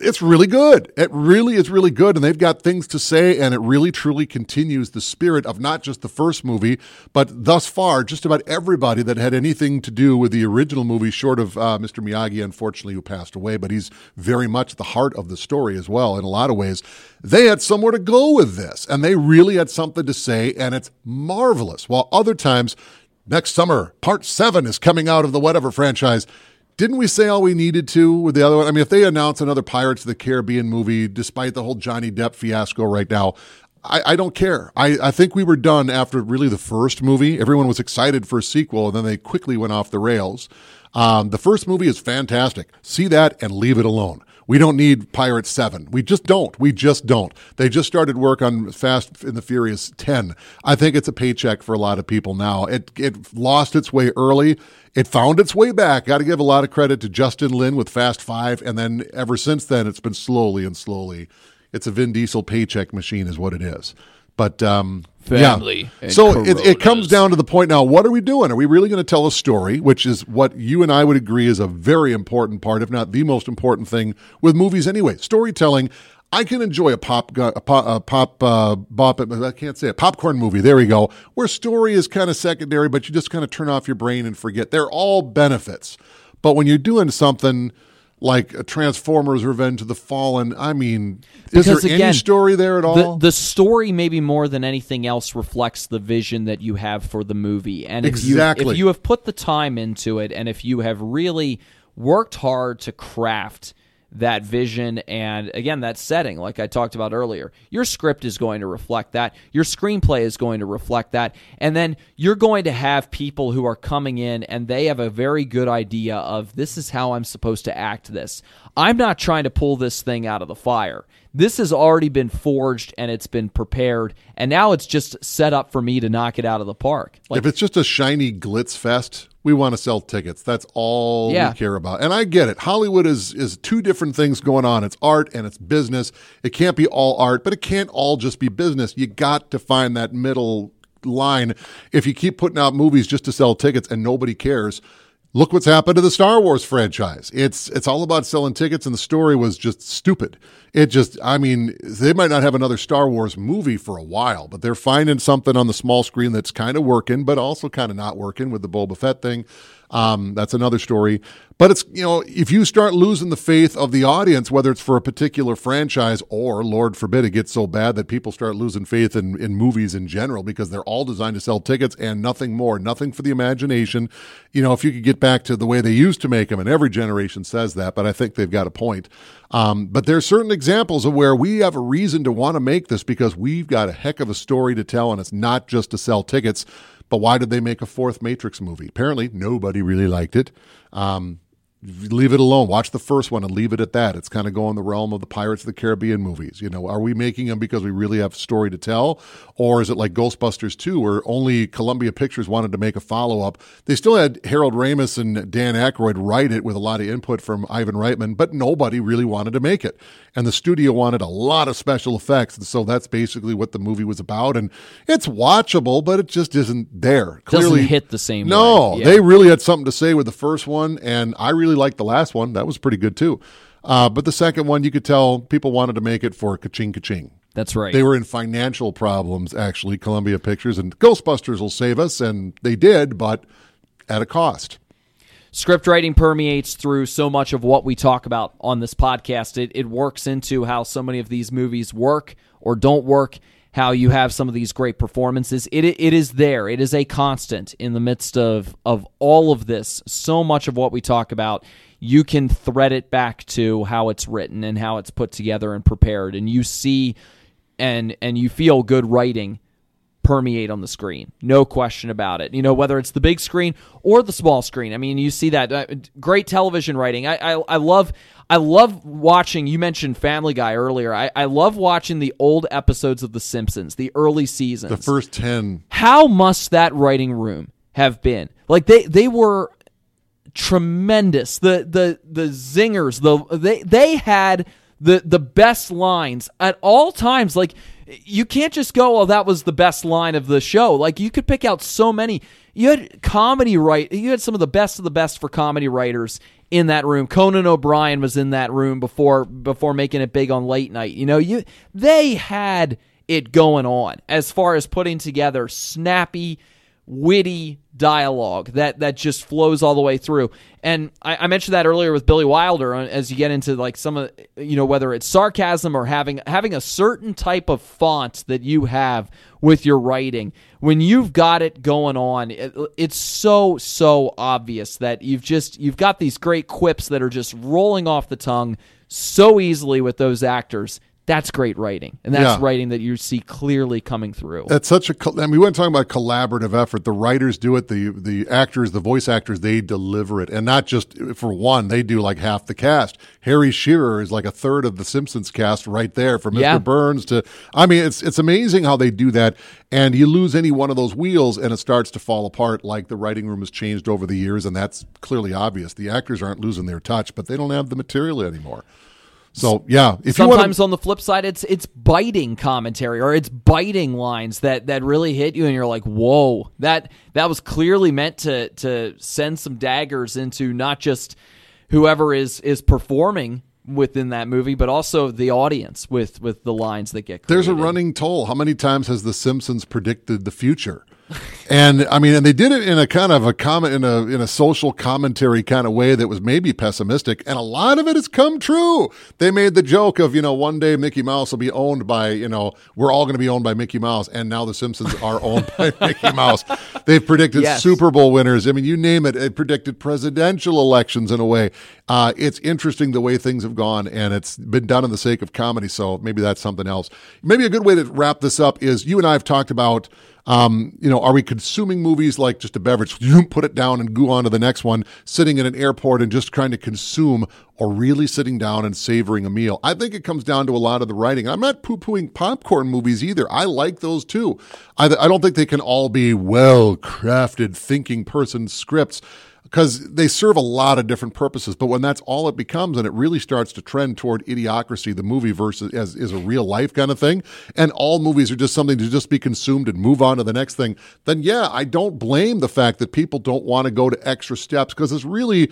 it's really good. It really is really good. And they've got things to say, and it really truly continues the spirit of not just the first movie, but thus far, just about everybody that had anything to do with the original movie, short of uh, Mr. Miyagi, unfortunately, who passed away, but he's very much the heart of the story as well in a lot of ways. They had somewhere to go with this, and they really had something to say, and it's marvelous. While other times, next summer, part seven is coming out of the whatever franchise didn't we say all we needed to with the other one? I mean, if they announce another Pirates of the Caribbean movie, despite the whole Johnny Depp fiasco right now, I, I don't care. I, I think we were done after really the first movie. Everyone was excited for a sequel, and then they quickly went off the rails. Um, the first movie is fantastic. See that and leave it alone. We don't need Pirates 7. We just don't. We just don't. They just started work on Fast and the Furious 10. I think it's a paycheck for a lot of people now. It it lost its way early. It found its way back. Got to give a lot of credit to Justin Lin with Fast 5 and then ever since then it's been slowly and slowly. It's a Vin Diesel paycheck machine is what it is. But um, family. Yeah. So it, it, comes down to the point now. What are we doing? Are we really going to tell a story, which is what you and I would agree is a very important part, if not the most important thing with movies anyway? Storytelling. I can enjoy a pop, a pop, a pop, uh, bop, I can't say it, popcorn movie. There we go. Where story is kind of secondary, but you just kind of turn off your brain and forget. They're all benefits. But when you're doing something like a Transformers Revenge of the Fallen, I mean, is Because, there again, any story there at all? The, the story, maybe more than anything else, reflects the vision that you have for the movie. And if Exactly. you if you have put the time into it, and if you have really worked hard to craft that vision and again that setting like i talked about earlier. Your script is going to reflect that. Your screenplay is going to reflect that. And then you're going to have people who are coming in and they have a very good idea of this is how i'm supposed to act this. I'm not trying to pull this thing out of the fire. This has already been forged and it's been prepared. And now it's just set up for me to knock it out of the park. Like if it's just a shiny glitz fest, we want to sell tickets. That's all Yeah. we care about. And I get it. Hollywood is is two different things going on. It's art and it's business. It can't be all art, but it can't all just be business. You got to find that middle line. If you keep putting out movies just to sell tickets and nobody cares, look what's happened to the Star Wars franchise. It's it's all about selling tickets and the story was just stupid. It just I mean, they might not have another Star Wars movie for a while, but they're finding something on the small screen that's kind of working, but also kind of not working with the Boba Fett thing. Um, that's another story. But it's, you know, if you start losing the faith of the audience, whether it's for a particular franchise or, Lord forbid, it gets so bad that people start losing faith in, in movies in general because they're all designed to sell tickets and nothing more, nothing for the imagination. You know, if you could get back to the way they used to make them, and every generation says that, but I think they've got a point. Um, but there's certain examples of where we have a reason to want to make this because we've got a heck of a story to tell, and it's not just to sell tickets. But why did they make a fourth Matrix movie? Apparently, nobody really liked it. Um, leave it alone. Watch the first one and leave it at that. It's kind of going the realm of the Pirates of the Caribbean movies. You know, are we making them because we really have a story to tell, or is it like Ghostbusters 2, where only Columbia Pictures wanted to make a follow up? They still had Harold Ramis and Dan Aykroyd write it with a lot of input from Ivan Reitman, but nobody really wanted to make it, and the studio wanted a lot of special effects, and so that's basically what the movie was about. And it's watchable, but it just isn't there. Doesn't Clearly, hit the same No. Yeah. they really had something to say with the first one, and I really liked the last one. That was pretty good too. Uh, but the second one, you could tell people wanted to make it for ka-ching ka-ching. that's right They were in financial problems, actually, Columbia Pictures, and Ghostbusters will save us, and they did, but at a cost. script writing permeates through so much of what we talk about on this podcast. It, it works into how so many of these movies work or don't work, how you have some of these great performances. It, it is there. It is a constant in the midst of, of all of this. So much of what we talk about, you can thread it back to how it's written and how it's put together and prepared. And you see and and you feel good writing permeate on the screen. No question about it. You know, whether it's the big screen or the small screen. I mean, you see that uh, great television writing. I, I I love I love watching. You mentioned Family Guy earlier. I, I love watching the old episodes of The Simpsons, the early seasons. The first 10, How must that writing room have been? Like they they were tremendous. The the the zingers, the they they had the the best lines at all times. Like you can't just go, "Oh, that was the best line of the show." Like you could pick out so many. You had comedy right. You had some of the best of the best for comedy writers in that room. Conan O'Brien was in that room before before making it big on late night. You know, you they had it going on as far as putting together snappy witty dialogue that that just flows all the way through. And I, I mentioned that earlier with Billy Wilder uh, as you get into like some of you know whether it's sarcasm or having having a certain type of font that you have with your writing. When you've got it going on, it, it's so so obvious that you've just you've got these great quips that are just rolling off the tongue so easily with those actors. That's great writing, and that's Yeah. writing that you see clearly coming through. That's such a. col- mean, we weren't talking about collaborative effort. The writers do it. The the actors, the voice actors, they deliver it, and not just for one. They do like half the cast. Harry Shearer is like a third of the Simpsons cast right there, from Mr. Yeah. Burns to. I mean, it's it's amazing how they do that. And you lose any one of those wheels, and it starts to fall apart. Like the writing room has changed over the years, and that's clearly obvious. The actors aren't losing their touch, but they don't have the material anymore. So yeah, if Sometimes on the flip side, it's it's biting commentary or it's biting lines that that really hit you, and you're like, "Whoa, that that was clearly meant to to send some daggers into not just whoever is is performing within that movie, but also the audience with with the lines that get. Created. There's a running toll. How many times has The Simpsons predicted the future? And I mean, and they did it in a kind of a comment in a in a social commentary kind of way that was maybe pessimistic, and a lot of it has come true. They made the joke of you know one day Mickey Mouse will be owned by you know we're all going to be owned by Mickey Mouse, and now the Simpsons are (laughs) owned by Mickey Mouse. They've predicted yes. Super Bowl winners. I mean, you name it. It predicted presidential elections in a way. Uh, it's interesting the way things have gone, and it's been done in the sake of comedy. So maybe that's something else. Maybe a good way to wrap this up is you and I have talked about. Um, you know, are we consuming movies like just a beverage? (laughs) You put it down and go on to the next one, sitting in an airport and just trying to consume, or really sitting down and savoring a meal? I think it comes down to a lot of the writing. I'm not poo pooing popcorn movies either. I like those too. I, I don't think they can all be well crafted, thinking person scripts because they serve a lot of different purposes. But when that's all it becomes, and it really starts to trend toward idiocracy, the movie versus as is a real life kind of thing, and all movies are just something to just be consumed and move on to the next thing, then yeah, I don't blame the fact that people don't want to go to extra steps because it's really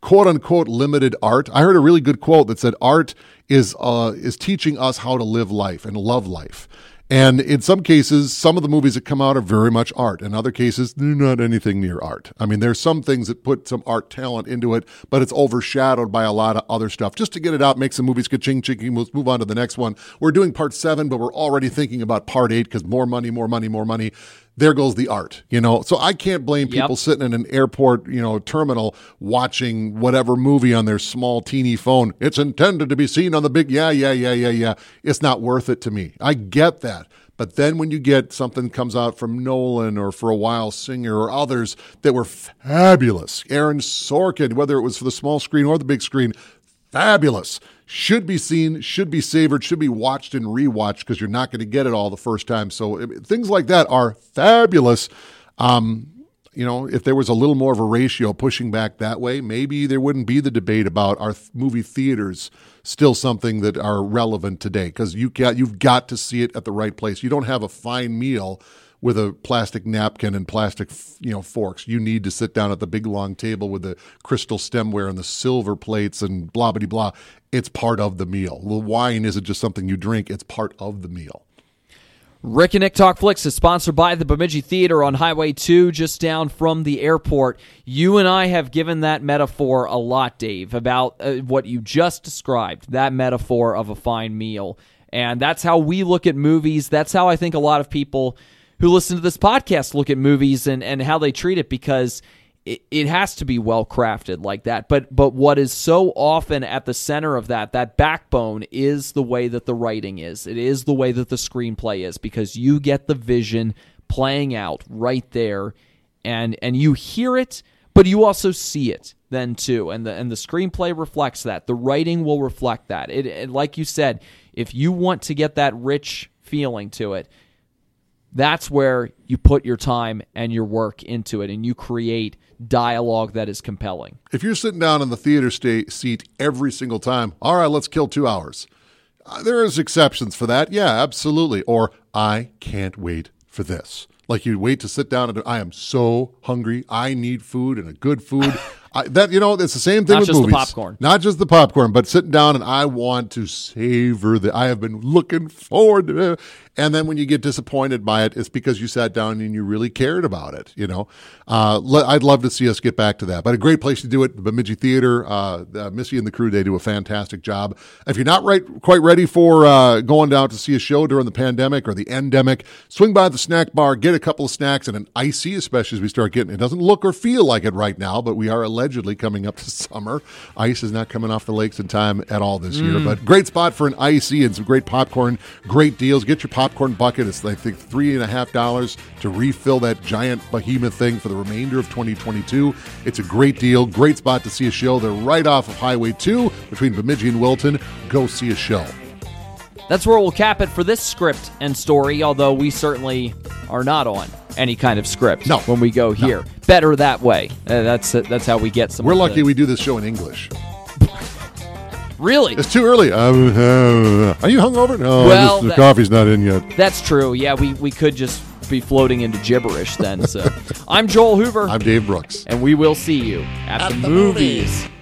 quote unquote limited art. I heard a really good quote that said art is uh, is teaching us how to live life and love life. And in some cases, some of the movies that come out are very much art. In other cases, they're not anything near art. I mean, there's some things that put some art talent into it, but it's overshadowed by a lot of other stuff. Just to get it out, make some movies ka-ching, ching, let's move on to the next one. We're doing part seven, but we're already thinking about part eight because more money, more money, more money there goes the art, you know. So I can't blame people yep. sitting in an airport, you know, terminal watching whatever movie on their small teeny phone. It's intended to be seen on the big yeah, yeah, yeah, yeah, yeah. It's not worth it to me. I get that. But then when you get something comes out from Nolan or for a while Singer or others that were fabulous, Aaron Sorkin, whether it was for the small screen or the big screen, fabulous should be seen, should be savored, should be watched and rewatched because you're not going to get it all the first time. So things like that are fabulous. Um, you know, if there was a little more of a ratio pushing back that way, maybe there wouldn't be the debate about our th- movie theaters still something that are relevant today because you got you've got to see it at the right place. You don't have a fine meal with a plastic napkin and plastic you know forks. You need to sit down at the big long table with the crystal stemware and the silver plates and blah blah blah. It's part of the meal. The wine isn't just something you drink; it's part of the meal. Rick and Nick Talk Flicks is sponsored by the Bemidji Theater on Highway 2, just down from the airport. You and I have given that metaphor a lot, Dave, about uh, what you just described that metaphor of a fine meal. And that's how we look at movies. That's how I think a lot of people who listen to this podcast look at movies and, and how they treat it because it, it has to be well crafted like that. But but what is so often at the center of that, that backbone is the way that the writing is. It is the way that the screenplay is because you get the vision playing out right there and and you hear it, but you also see it then too. And the and the screenplay reflects that. The writing will reflect that. It, it like you said, if you want to get that rich feeling to it, that's where you put your time and your work into it and you create dialogue that is compelling. If you're sitting down in the theater seat every single time, all right, let's kill two hours. Uh, there is exceptions for that. Yeah, absolutely. Or I can't wait for this. Like you wait to sit down and I am so hungry. I need food and a good food. (laughs) I, that you know, it's the same thing Not with just movies. The popcorn. Not just the popcorn, but sitting down and I want to savor the. I have been looking forward to it. And then when you get disappointed by it, it's because you sat down and you really cared about it. You know, uh, I'd love to see us get back to that. But a great place to do it, the Bemidji Theater. Uh, uh, Missy and the crew, they do a fantastic job. If you're not right, quite ready for uh, going down to see a show during the pandemic or the endemic, swing by the snack bar, get a couple of snacks and an icy, especially as we start getting. It doesn't look or feel like it right now, but we are allegedly coming up to summer. Ice is not coming off the lakes in time at all this mm. year, but great spot for an icy and some great popcorn. Great deals. Get your popcorn bucket. It's I think three and a half dollars to refill that giant behemoth thing for the remainder of 2022. It's a great deal. Great spot to see a show. They're right off of Highway 2 between Bemidji and Wilton. Go see a show. That's where we'll cap it for this script and story, although we certainly are not on any kind of script no. when we go here. No. Better that way. Uh, that's uh, that's how we get some. We're lucky the... we do this show in English. Really? It's too early. Um, uh, are you hungover? No, well, just, the that, coffee's not in yet. That's true. Yeah, we, we could just be floating into gibberish then. So (laughs) I'm Joel Hoover. I'm Dave Brooks. And we will see you at, at the, the, movies. movies.